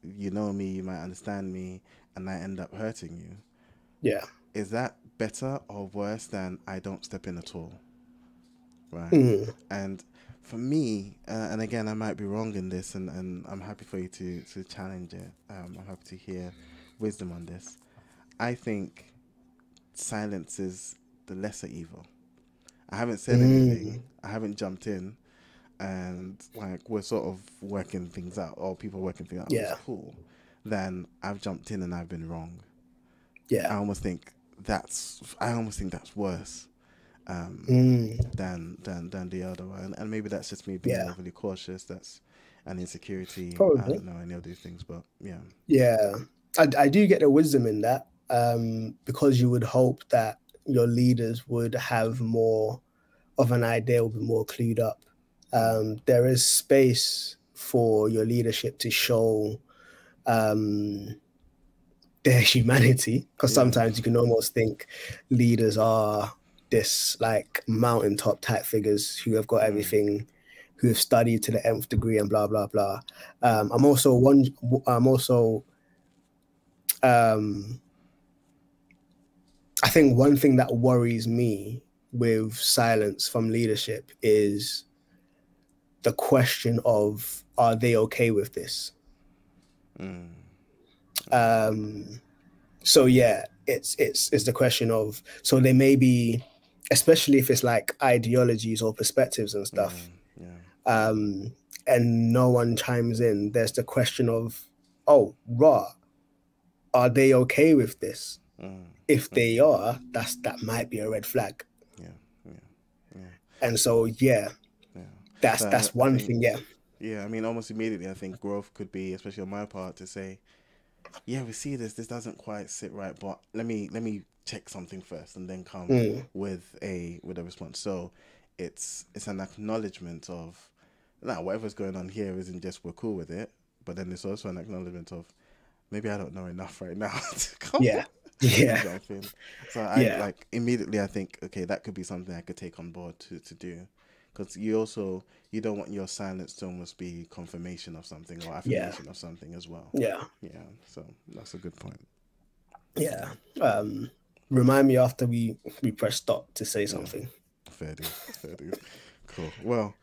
you know me, you might understand me, and I end up hurting you. Yeah. Is that better or worse than I don't step in at all? Right. Mm. And for me, uh, and again, I might be wrong in this, and, and I'm happy for you to, to challenge it. Um, I'm happy to hear wisdom on this. I think silence is the lesser evil. I haven't said Mm. anything. I haven't jumped in, and like we're sort of working things out, or people working things out. Yeah. Cool. Then I've jumped in and I've been wrong. Yeah i almost think that's. I almost think that's worse. Um, Mm. than than than the other one, and maybe that's just me being Yeah. overly cautious. That's an insecurity. I Probably. don't know any of these things, but yeah, Yeah, I, I do get the wisdom in that um, because you would hope that your leaders would have more of an idea, would be more clued up. Um, there is space for your leadership to show um, their [laughs] humanity because Yeah. sometimes you can almost think leaders are this like mountaintop type figures who have got Mm. everything who have studied to the nth degree and blah blah blah um, i'm also one i'm also um, i think one thing that worries me with silence from leadership is the question of are they okay with this? Mm, um so yeah it's it's it's the question of so they may be especially if it's like ideologies or perspectives and stuff mm, yeah, um and no one chimes in there's the question of oh raw are they okay with this? Mm, if they are that's that might be a red flag. Yeah, yeah, yeah, and so yeah yeah. That's that's one think- thing yeah Yeah, I mean, almost immediately, I think growth could be, especially on my part, to say, "Yeah, we see this. This doesn't quite sit right, but let me let me check something first, and then come Mm. with a with a response." So, it's it's an acknowledgement of, now whatever's going on here isn't just we're cool with it, but then it's also an acknowledgement of, maybe I don't know enough right now [laughs] to come yeah [laughs] yeah. So I Yeah. like immediately I think okay that could be something I could take on board to to do because you also you don't want your silence to almost be confirmation of something or affirmation of something as well. yeah Yeah, so that's a good point. yeah um remind me after we we press stop to say something Fair dues, fair dues. Cool. Well,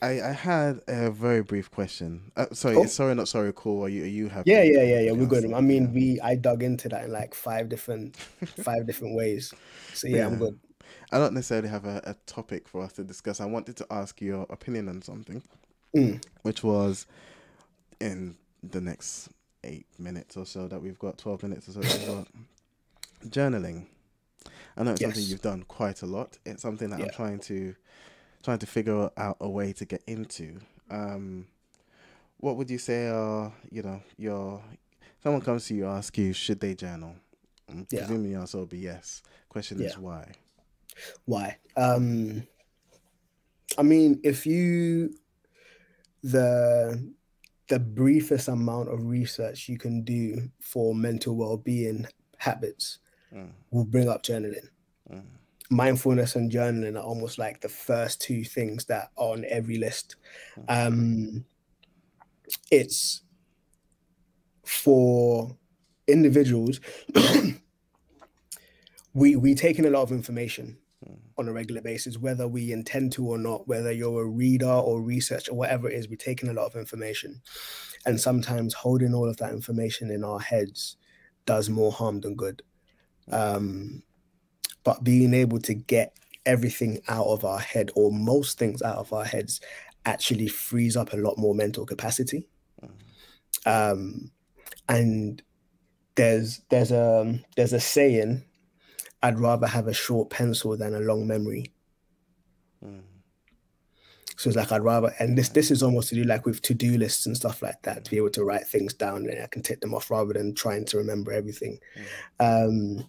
I I had a very brief question. Uh, sorry, Oh. sorry, not sorry. Cool. Are you are you happy? Yeah, yeah, yeah, yeah. We're good. I mean, Yeah. we I dug into that in like five different five different ways. So yeah, I'm good. I don't necessarily have a, a topic for us to discuss. I wanted to ask your opinion on something, Mm. which was in the next eight minutes or so that we've got, 12 minutes or so that we've got. [laughs] Journaling. I know it's something you've done quite a lot. It's something that I'm trying to trying to figure out a way to get into. Um, what would you say are, you know, your someone comes to you ask you should they journal? Mm, Yeah. Presumably your answer will be yes. Question is why? Why? Um, I mean, if you the the briefest amount of research you can do for mental well-being habits Mm, will bring up journaling. mm, mindfulness and journaling are almost like the first two things that are on every list. Um, it's for individuals. [coughs] we we take in a lot of information mm, on a regular basis, whether we intend to or not, whether you're a reader or researcher, whatever it is, we take in a lot of information. And sometimes holding all of that information in our heads does more harm than good. Um, but being able to get everything out of our head or most things out of our heads actually frees up a lot more mental capacity. mm, Um, and there's there's a there's a saying I'd rather have a short pencil than a long memory. mm. So it's like I'd rather, and this this is almost to do like with to do lists and stuff like that, to be able to write things down and I can tick them off rather than trying to remember everything. Um,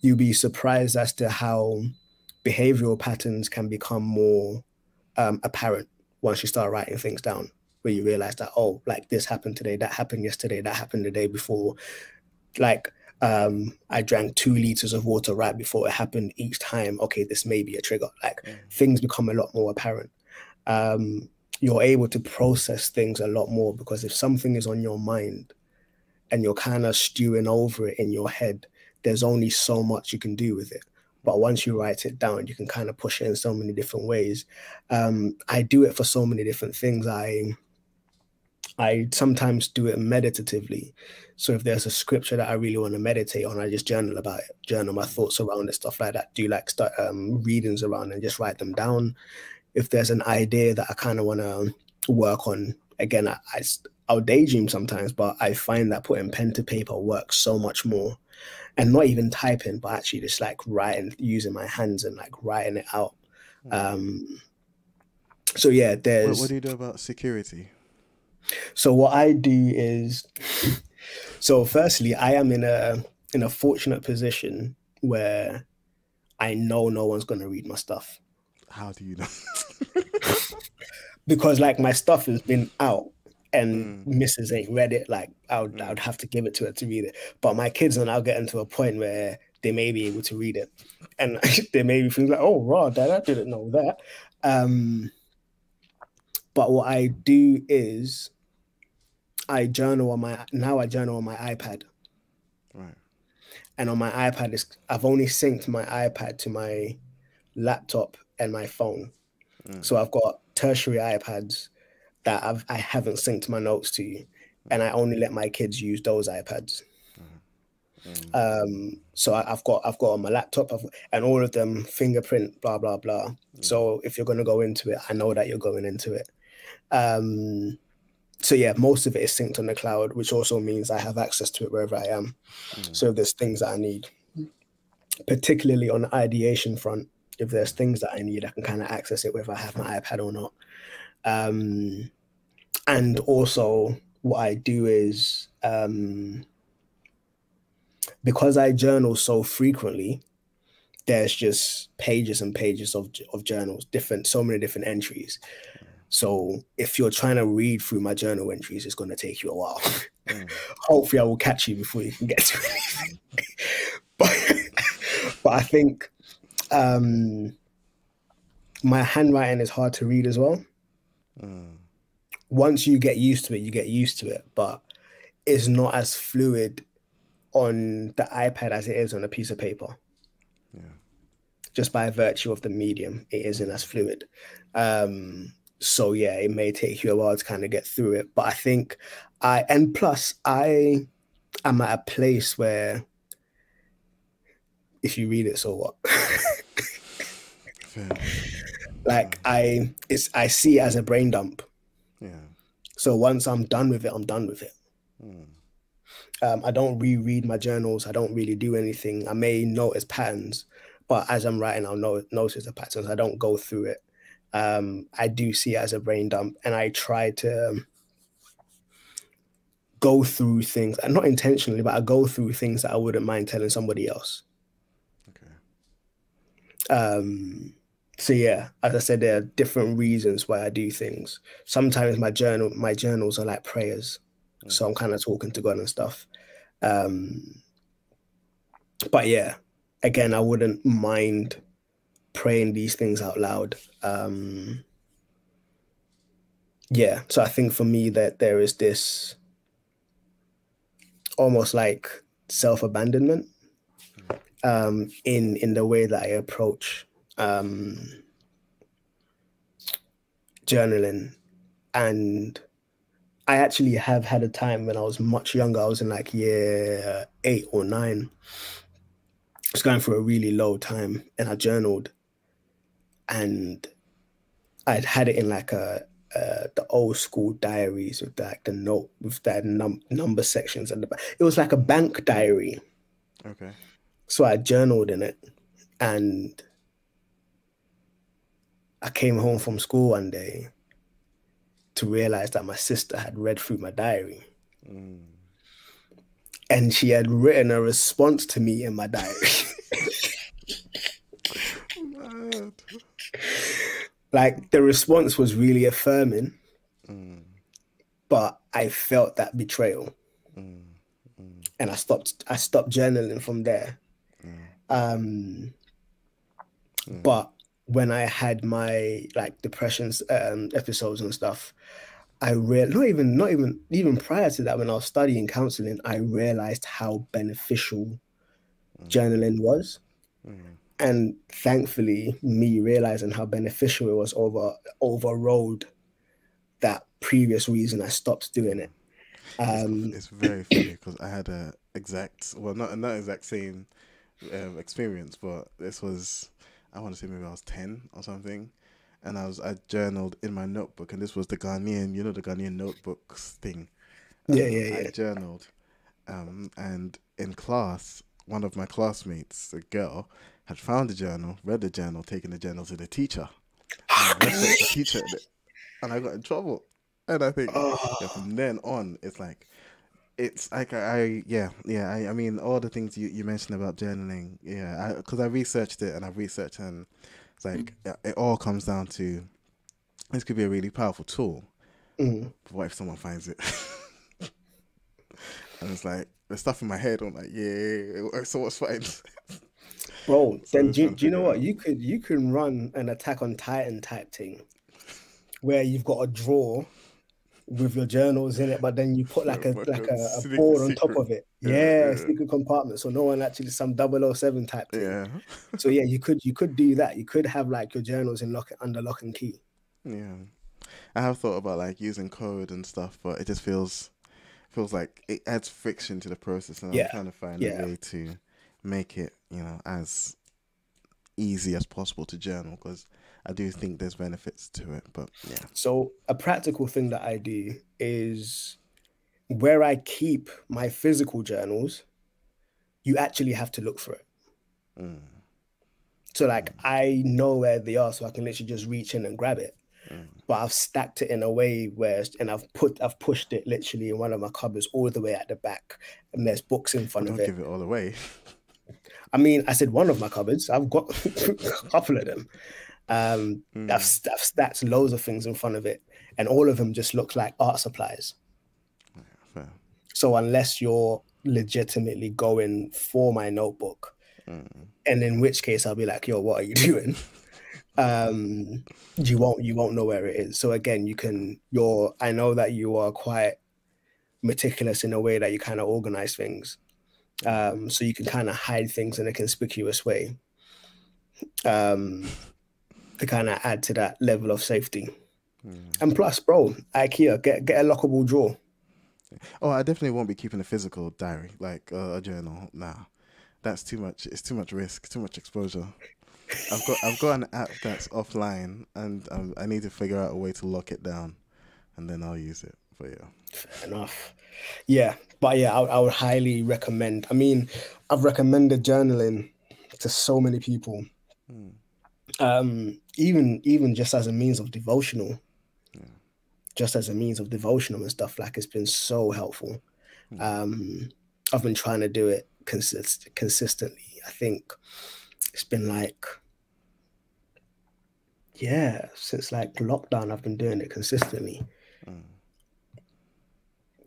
you'd be surprised as to how behavioral patterns can become more um, apparent once you start writing things down where you realize that oh like this happened today that happened yesterday that happened the day before like um i drank two liters of water right before it happened each time. Okay this may be a trigger. Like Mm. things become a lot more apparent. Um you're able to process things a lot more because if something is on your mind and you're kind of stewing over it in your head there's only so much you can do with it. But once you write it down you can kind of push it in so many different ways. Um, i do it for so many different things. I i sometimes do it meditatively so if there's a scripture that i really want to meditate on i just journal about it journal my thoughts around it stuff like that do like start um, readings around and just write them down if there's an idea that i kind of want to work on again I, I i'll daydream sometimes but i find that putting pen to paper works so much more and not even typing, but actually just like writing, using my hands and like writing it out. Um, so yeah, What, there's. what do you do about security? So what I do is, so firstly, I am in a in a fortunate position where I know no one's gonna read my stuff How do you know? because like my stuff has been out and Mm. Mrs. ain't read it. Like I would, I would have to give it to her to read it. But my kids are now getting to a point where they may be able to read it, and [laughs] they may be feeling like, "Oh, raw, dad, I didn't know that." Um, but what I do is I journal on my now I journal on my iPad, right. and on my iPad is I've only synced my iPad to my laptop and my phone. Mm. So I've got tertiary iPads that I've I haven't synced my notes to, and I only let my kids use those iPads. Mm. Um, so I, I've got I've got on my laptop, I've, and all of them fingerprint, blah blah blah. So if you're going to go into it, I know that you're going into it. Um, so yeah, most of it is synced on the cloud, which also means I have access to it wherever I am. Mm. So there's things that I need, particularly on the ideation front, if there's things that I need, I can kind of access it whether I have my iPad or not. Um, and also, what I do is um, because I journal so frequently, there's just pages and pages of of journals, different, so many different entries. So if you're trying to read through my journal entries, it's going to take you a while. Mm. [laughs] Hopefully, I will catch you before you can get to [laughs] anything. but, but I think um, my handwriting is hard to read as well. Mm. Once you get used to it, you get used to it, but it's not as fluid on the iPad as it is on a piece of paper. Yeah. Just by virtue of the medium, it isn't as fluid. Um, so yeah, it may take you a while to kind of get through it. But I think I and plus I am at a place where if you read it, so what? Like I it's I see it as a brain dump. Yeah. So once I'm done with it, I'm done with it. Mm. Um, I don't reread my journals. I don't really do anything. I may notice patterns, but as I'm writing, I'll know, notice the patterns. I don't go through it. Um, I do see it as a brain dump, and I try to um, go through things, and not intentionally, but I go through things that I wouldn't mind telling somebody else. Okay. Um, so yeah, as I said, there are different reasons why I do things. Sometimes my journal, my journals are like prayers, so I'm kind of talking to God and stuff. Um, but yeah, again, I wouldn't mind praying these things out loud. Um, yeah, so I think for me that there is this almost like self abandonment um, in in the way that I approach um, journaling, and I actually have had a time when I was much younger. I was in like year eight or nine. I was going through a really low time, and I journaled, and I'd had it in like a uh, the old school diaries with like the note with that num- number sections and the back. It was like a bank diary. Okay. So I journaled in it and I came home from school one day to realize that my sister had read through my diary Mm. and she had written a response to me in my diary. [laughs] [laughs] Mad. [laughs] like the response was really affirming. Mm. but I felt that betrayal, Mm, mm, and I stopped. I stopped journaling from there. Um, but when I had my like depressions um, episodes and stuff, I real not even not even even prior to that when I was studying counseling, I realized how beneficial Mm. journaling was. Mm, and thankfully me realizing how beneficial it was over overrode that previous reason I stopped doing it. It's, Um, it's very funny because I had a exact well not not exact same um, experience, but this was I want to say maybe I was ten or something, and I was I journaled in my notebook, and this was the Ghanaian you know the Ghanaian notebooks thing. Yeah, yeah yeah, I journaled, um, and in class, one of my classmates, a girl, had found the journal, read the journal, taken the journal to the teacher, [gasps] ah, and I read it to the teacher, and I got in trouble. And I think ah. yeah, Oh, from then on, it's like it's like I, I yeah yeah I, I mean all the things you, you mentioned about journaling yeah because I, researched it and I've researched and it's like mm. yeah, it all comes down to this could be a really powerful tool mm. but what if someone finds it. [laughs] And it's like the stuff in my head I'm like yeah so what's fine [laughs] bro. Then do, you- do you know what you could you can run an attack on Titan type thing, where you've got a drawer with your journals in it, but then you put like [laughs] a Like a a, a secret- board on top of it. [laughs] yeah, Yeah, yeah. secret compartment, so no one actually some 007 type thing. yeah So yeah, you [laughs] could you could do that. You could have like your journals in lock under lock and key. Yeah, I have thought about like using code and stuff, but it just feels feels like it adds friction to the process, and Yeah, I'm trying to find yeah. a way to make it, you know, as easy as possible to journal because I do think there's benefits to it. But yeah, So a practical thing that I do is where I keep my physical journals, you actually have to look for it. mm, So like I know where they are, so I can literally just reach in and grab it. mm, But I've stacked it in a way where, and I've put, I've pushed it literally in one of my cupboards all the way at the back, and there's books in front don't of it. give it all away. [laughs] I mean, I said one of my cupboards. I've got [laughs] a couple of them. Um, Mm, I've, I've stacked loads of things in front of it, and all of them just look like art supplies. fair. So unless you're legitimately going for my notebook, Mm, and in which case I'll be like, "Yo, what are you [laughs] doing?" um, you won't you won't know where it is. So again, you can. You're. I know that you are quite meticulous in a way that you kind of organize things, um, so you can kind of hide things in a conspicuous way. Um, to kind of add to that level of safety. mm. And plus, bro, IKEA get get a lockable drawer. Oh, I definitely won't be keeping a physical diary, like uh, a journal. Nah, that's too much. It's too much risk, too much exposure. I've got I've got an app that's offline, and um, I need to figure out a way to lock it down, and then I'll use it. But yeah, Fair enough. Yeah, but yeah, I, I would highly recommend. I mean, I've recommended journaling to so many people, Hmm. um, even even just as a means of devotional, Yeah. just as a means of devotional and stuff. Like it's been so helpful. Hmm. Um, I've been trying to do it consist consistently. I think it's been like, yeah, since like lockdown, I've been doing it consistently.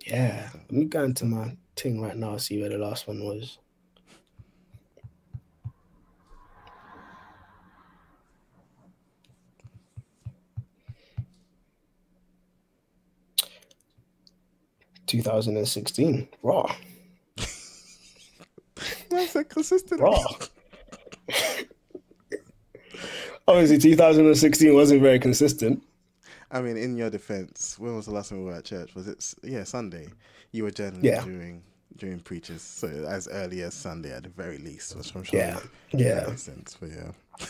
Yeah, let me go into my thing right now, see where the last one was. Two thousand and sixteen, raw, [laughs] That's a consistent. raw. [laughs] Obviously, two thousand and sixteen wasn't very consistent. I mean, in your defense, when was the last time we were at church? Was it yeah Sunday? You were journaling Yeah. during during preachers, so as early as Sunday at the very least. Which I'm sure Yeah, that yeah. makes sense. But yeah, [laughs]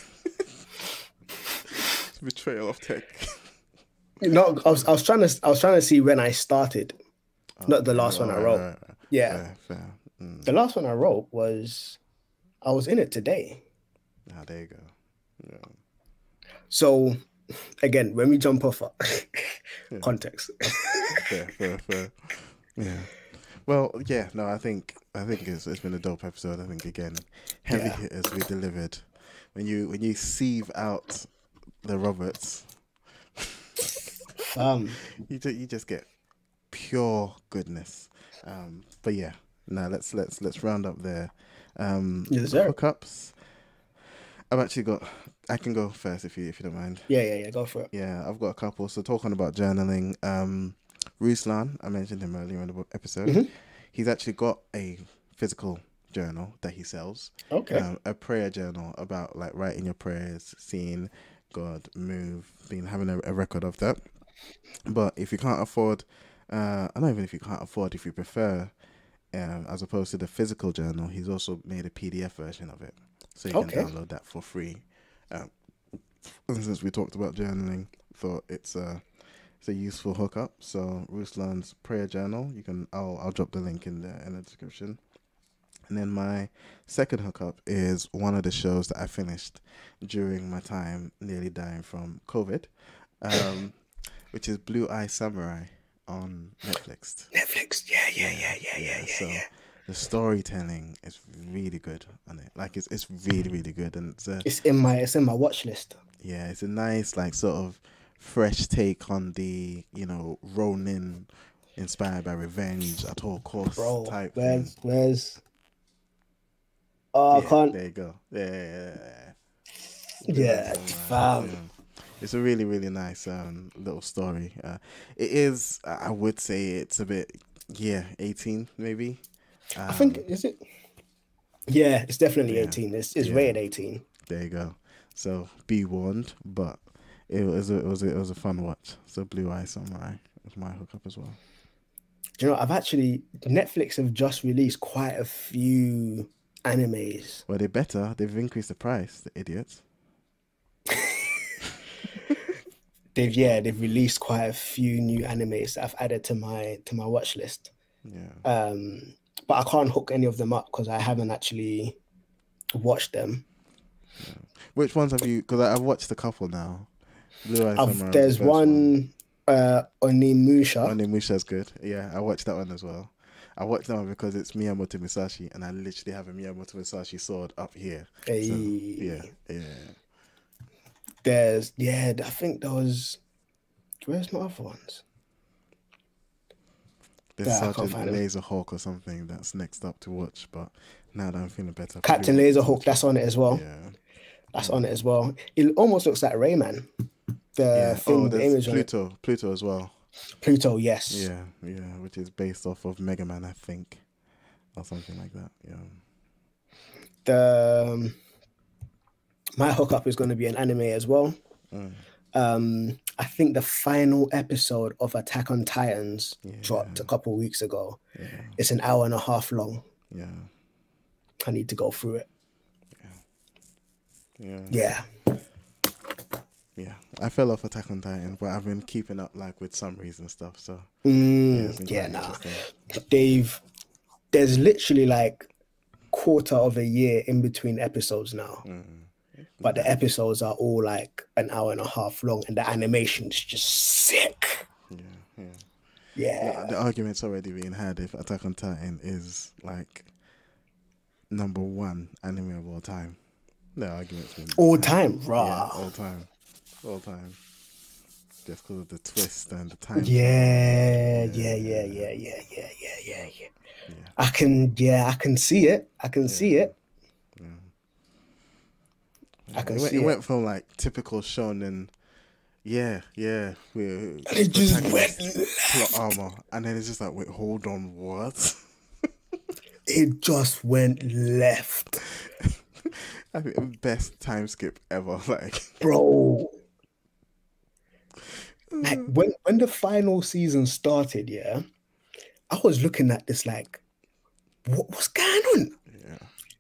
betrayal of tech. [laughs] No, I was, I was trying to, I was trying to see when I started. Not the last one I wrote. alright, alright. Yeah, Fair, fair. Mm. the last one I wrote was, I was in it today. Ah, there you go. Yeah. So, again, when we jump off Yeah. context, [laughs] fair, fair, fair. Yeah. Well, yeah. No, I think I think it's it's been a dope episode. I think again, heavy Yeah. hitters we delivered. When you when you sieve out the Roberts, um, [laughs] you you just get pure goodness. Um, but yeah, now let's let's let's round up there. Um, Yes, sir. hookups. I've actually got. I can go first if you if you don't mind. Yeah, yeah, yeah. Go for it. Yeah, I've got a couple. So talking about journaling, um, Ruslan, I mentioned him earlier in the episode. Mhm. He's actually got a physical journal that he sells. Okay. Um, a prayer journal about like writing your prayers, seeing God move, being having a, a record of that. But if you can't afford, uh, I don't even if you can't afford, if you prefer, um, as opposed to the physical journal, he's also made a PDF version of it, so you Okay. can download that for free. Um, and since we talked about journaling, thought it's a it's a useful hookup. So Ruslan's prayer journal, you can I'll I'll drop the link in the in the description. And then my second hookup is one of the shows that I finished during my time nearly dying from COVID, um, [coughs] which is Blue Eye Samurai on Netflix. Netflix. Yeah, yeah, yeah, yeah, yeah, yeah, so yeah. The storytelling is really good on it. Like it's it's really really good, and it's a, It's in my it's in my watch list. yeah, it's a nice like sort of fresh take on the you know Ronin inspired by revenge at all costs Bro, type where's thing. where's Oh, I can't There you go. Yeah, yeah, yeah, Yeah, yeah. fam. Yeah. It's a really, really nice um, little story. Uh, it is, I would say, it's a bit, yeah, eighteen maybe. Um, I think is it Yeah, it's definitely Yeah. eighteen. It's it's Yeah. rated eighteen. there you go. So be warned, but it was a, it was a, it was a fun watch. So Blue Eye Samurai was my hookup as well. Do you know I've actually Netflix have just released quite a few animes. Well, they're better. They've increased the price. The idiots. [laughs] They've yeah, they've released quite a few new animes that I've added to my to my watch list. Yeah. Um but I can't hook any of them up because I haven't actually watched them. Which ones have you? Because I've watched a couple now. Blue Eye Samurai. was the there's first one uh Onimusha. Onimusha's good. Yeah, I watched that one as well. I watched that one because it's Miyamoto Musashi, and I literally have a Miyamoto Musashi sword up here. So, yeah, yeah. There's yeah, I think there was where's my other ones? There's Yeah, Sergeant find. Laser Hawk or something that's next up to watch, but now that I'm feeling better, Captain Laserhawk, that's on it as well. Yeah. That's on it as well. It almost looks like Rayman. The yeah. thing, Oh, the image on it. Pluto. Pluto as well. Pluto, yes. Yeah, yeah, which is based off of Mega Man, I think, or something like that. Yeah. The um, my hookup is going to be an anime as well. Mm. Um, I think the final episode of Attack on Titans Yeah. dropped a couple weeks ago. Yeah. It's an hour and a half long. Yeah. I need to go through it. Yeah. Yeah. Yeah, I fell off Attack on Titan, but I've been keeping up like with summaries and stuff. So Mm, yeah, nah. They've there's literally like quarter of a year in between episodes now. Mm. But the episodes are all like an hour and a half long and the animation's just sick. Yeah, yeah. Yeah. The argument's already being had if Attack on Titan is like number one anime of all time. The argument's been All time, Yeah, all time, all time. Just because of the twist and the time. Yeah, yeah, yeah, yeah, yeah, yeah, yeah, yeah, yeah. Yeah. I can, yeah, I can see it. I can see it. I can it, went, see it it. went from like typical shonen. Yeah, yeah. We, It just went plot armor, and then it's just like, wait, hold on, what? [laughs] It just went left, [laughs] I think best time skip ever. [laughs] Like, bro. Uh. Like when when the final season started, yeah, I was looking at this like, what, what's going on?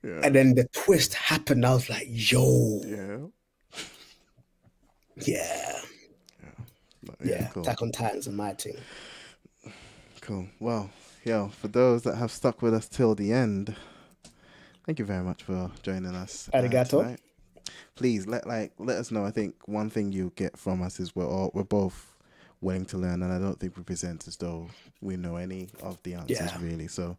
Yeah, yeah, And then the twist happened. I was like, yo, yeah, yeah, But yeah. Cool, Attack on Titans and my thing. cool. Well, yo, for those that have stuck with us till the end, thank you very much for joining us. uh, Arigato. tonight. Please let like let us know. I think one thing you get from us is we're all we're both willing to learn, and I don't think we present as though we know any of the answers Yeah. really. So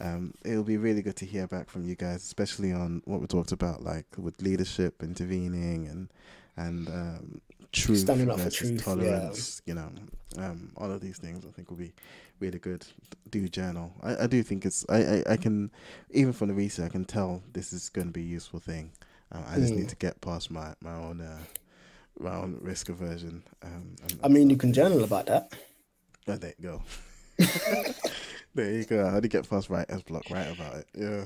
um, it'll be really good to hear back from you guys, especially on what we talked about, like with leadership, intervening, and and um, truth Standing up versus truth, yeah. tolerance. You know, um, all of these things I think will be really good. Do journal. I, I do think it's. I, I, I can even from the research I can tell this is going to be a useful thing. Uh, I just Mm. need to get past my my own uh, my own risk aversion. Um, I mean, you can journal about that. Oh, there you go. [laughs] there you go. How do you get past writer's block? right about it. Yeah.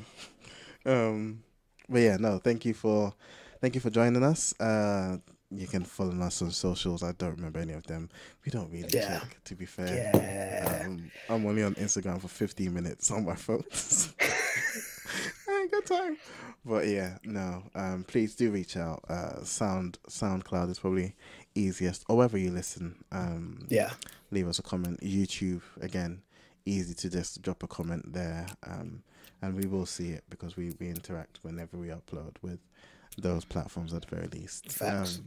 Um. But yeah, no. Thank you for, thank you for joining us. Uh, you can follow us on socials. I don't remember any of them. We don't really Yeah. check, to be fair. Yeah. Um, I'm only on Instagram for 15 minutes on my phone. [laughs] I ain't got time. But yeah, no. Um, please do reach out. Uh, Sound SoundCloud is probably easiest, or wherever you listen. Um, Yeah. leave us a comment. YouTube again, easy to just drop a comment there, um, and we will see it because we we interact whenever we upload with those platforms at the very least. Facts. Um,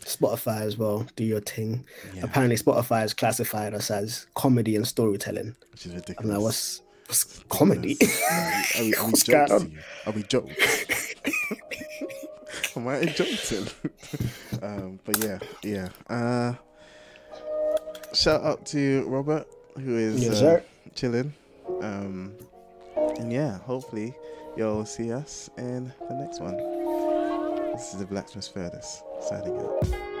Spotify as well. Do your thing. yeah, Apparently, Spotify has classified us as comedy and storytelling. which is ridiculous. I'm like, what's, what's comedy? Are we, are we, are we [laughs] jokes? Are we jokes? [laughs] Am I joking? [laughs] um, but yeah, yeah. Uh, shout out to Robert who is Yes, uh, chilling. Um, and yeah, hopefully you'll see us in the next one. This is the Blacksmith Furnace signing out.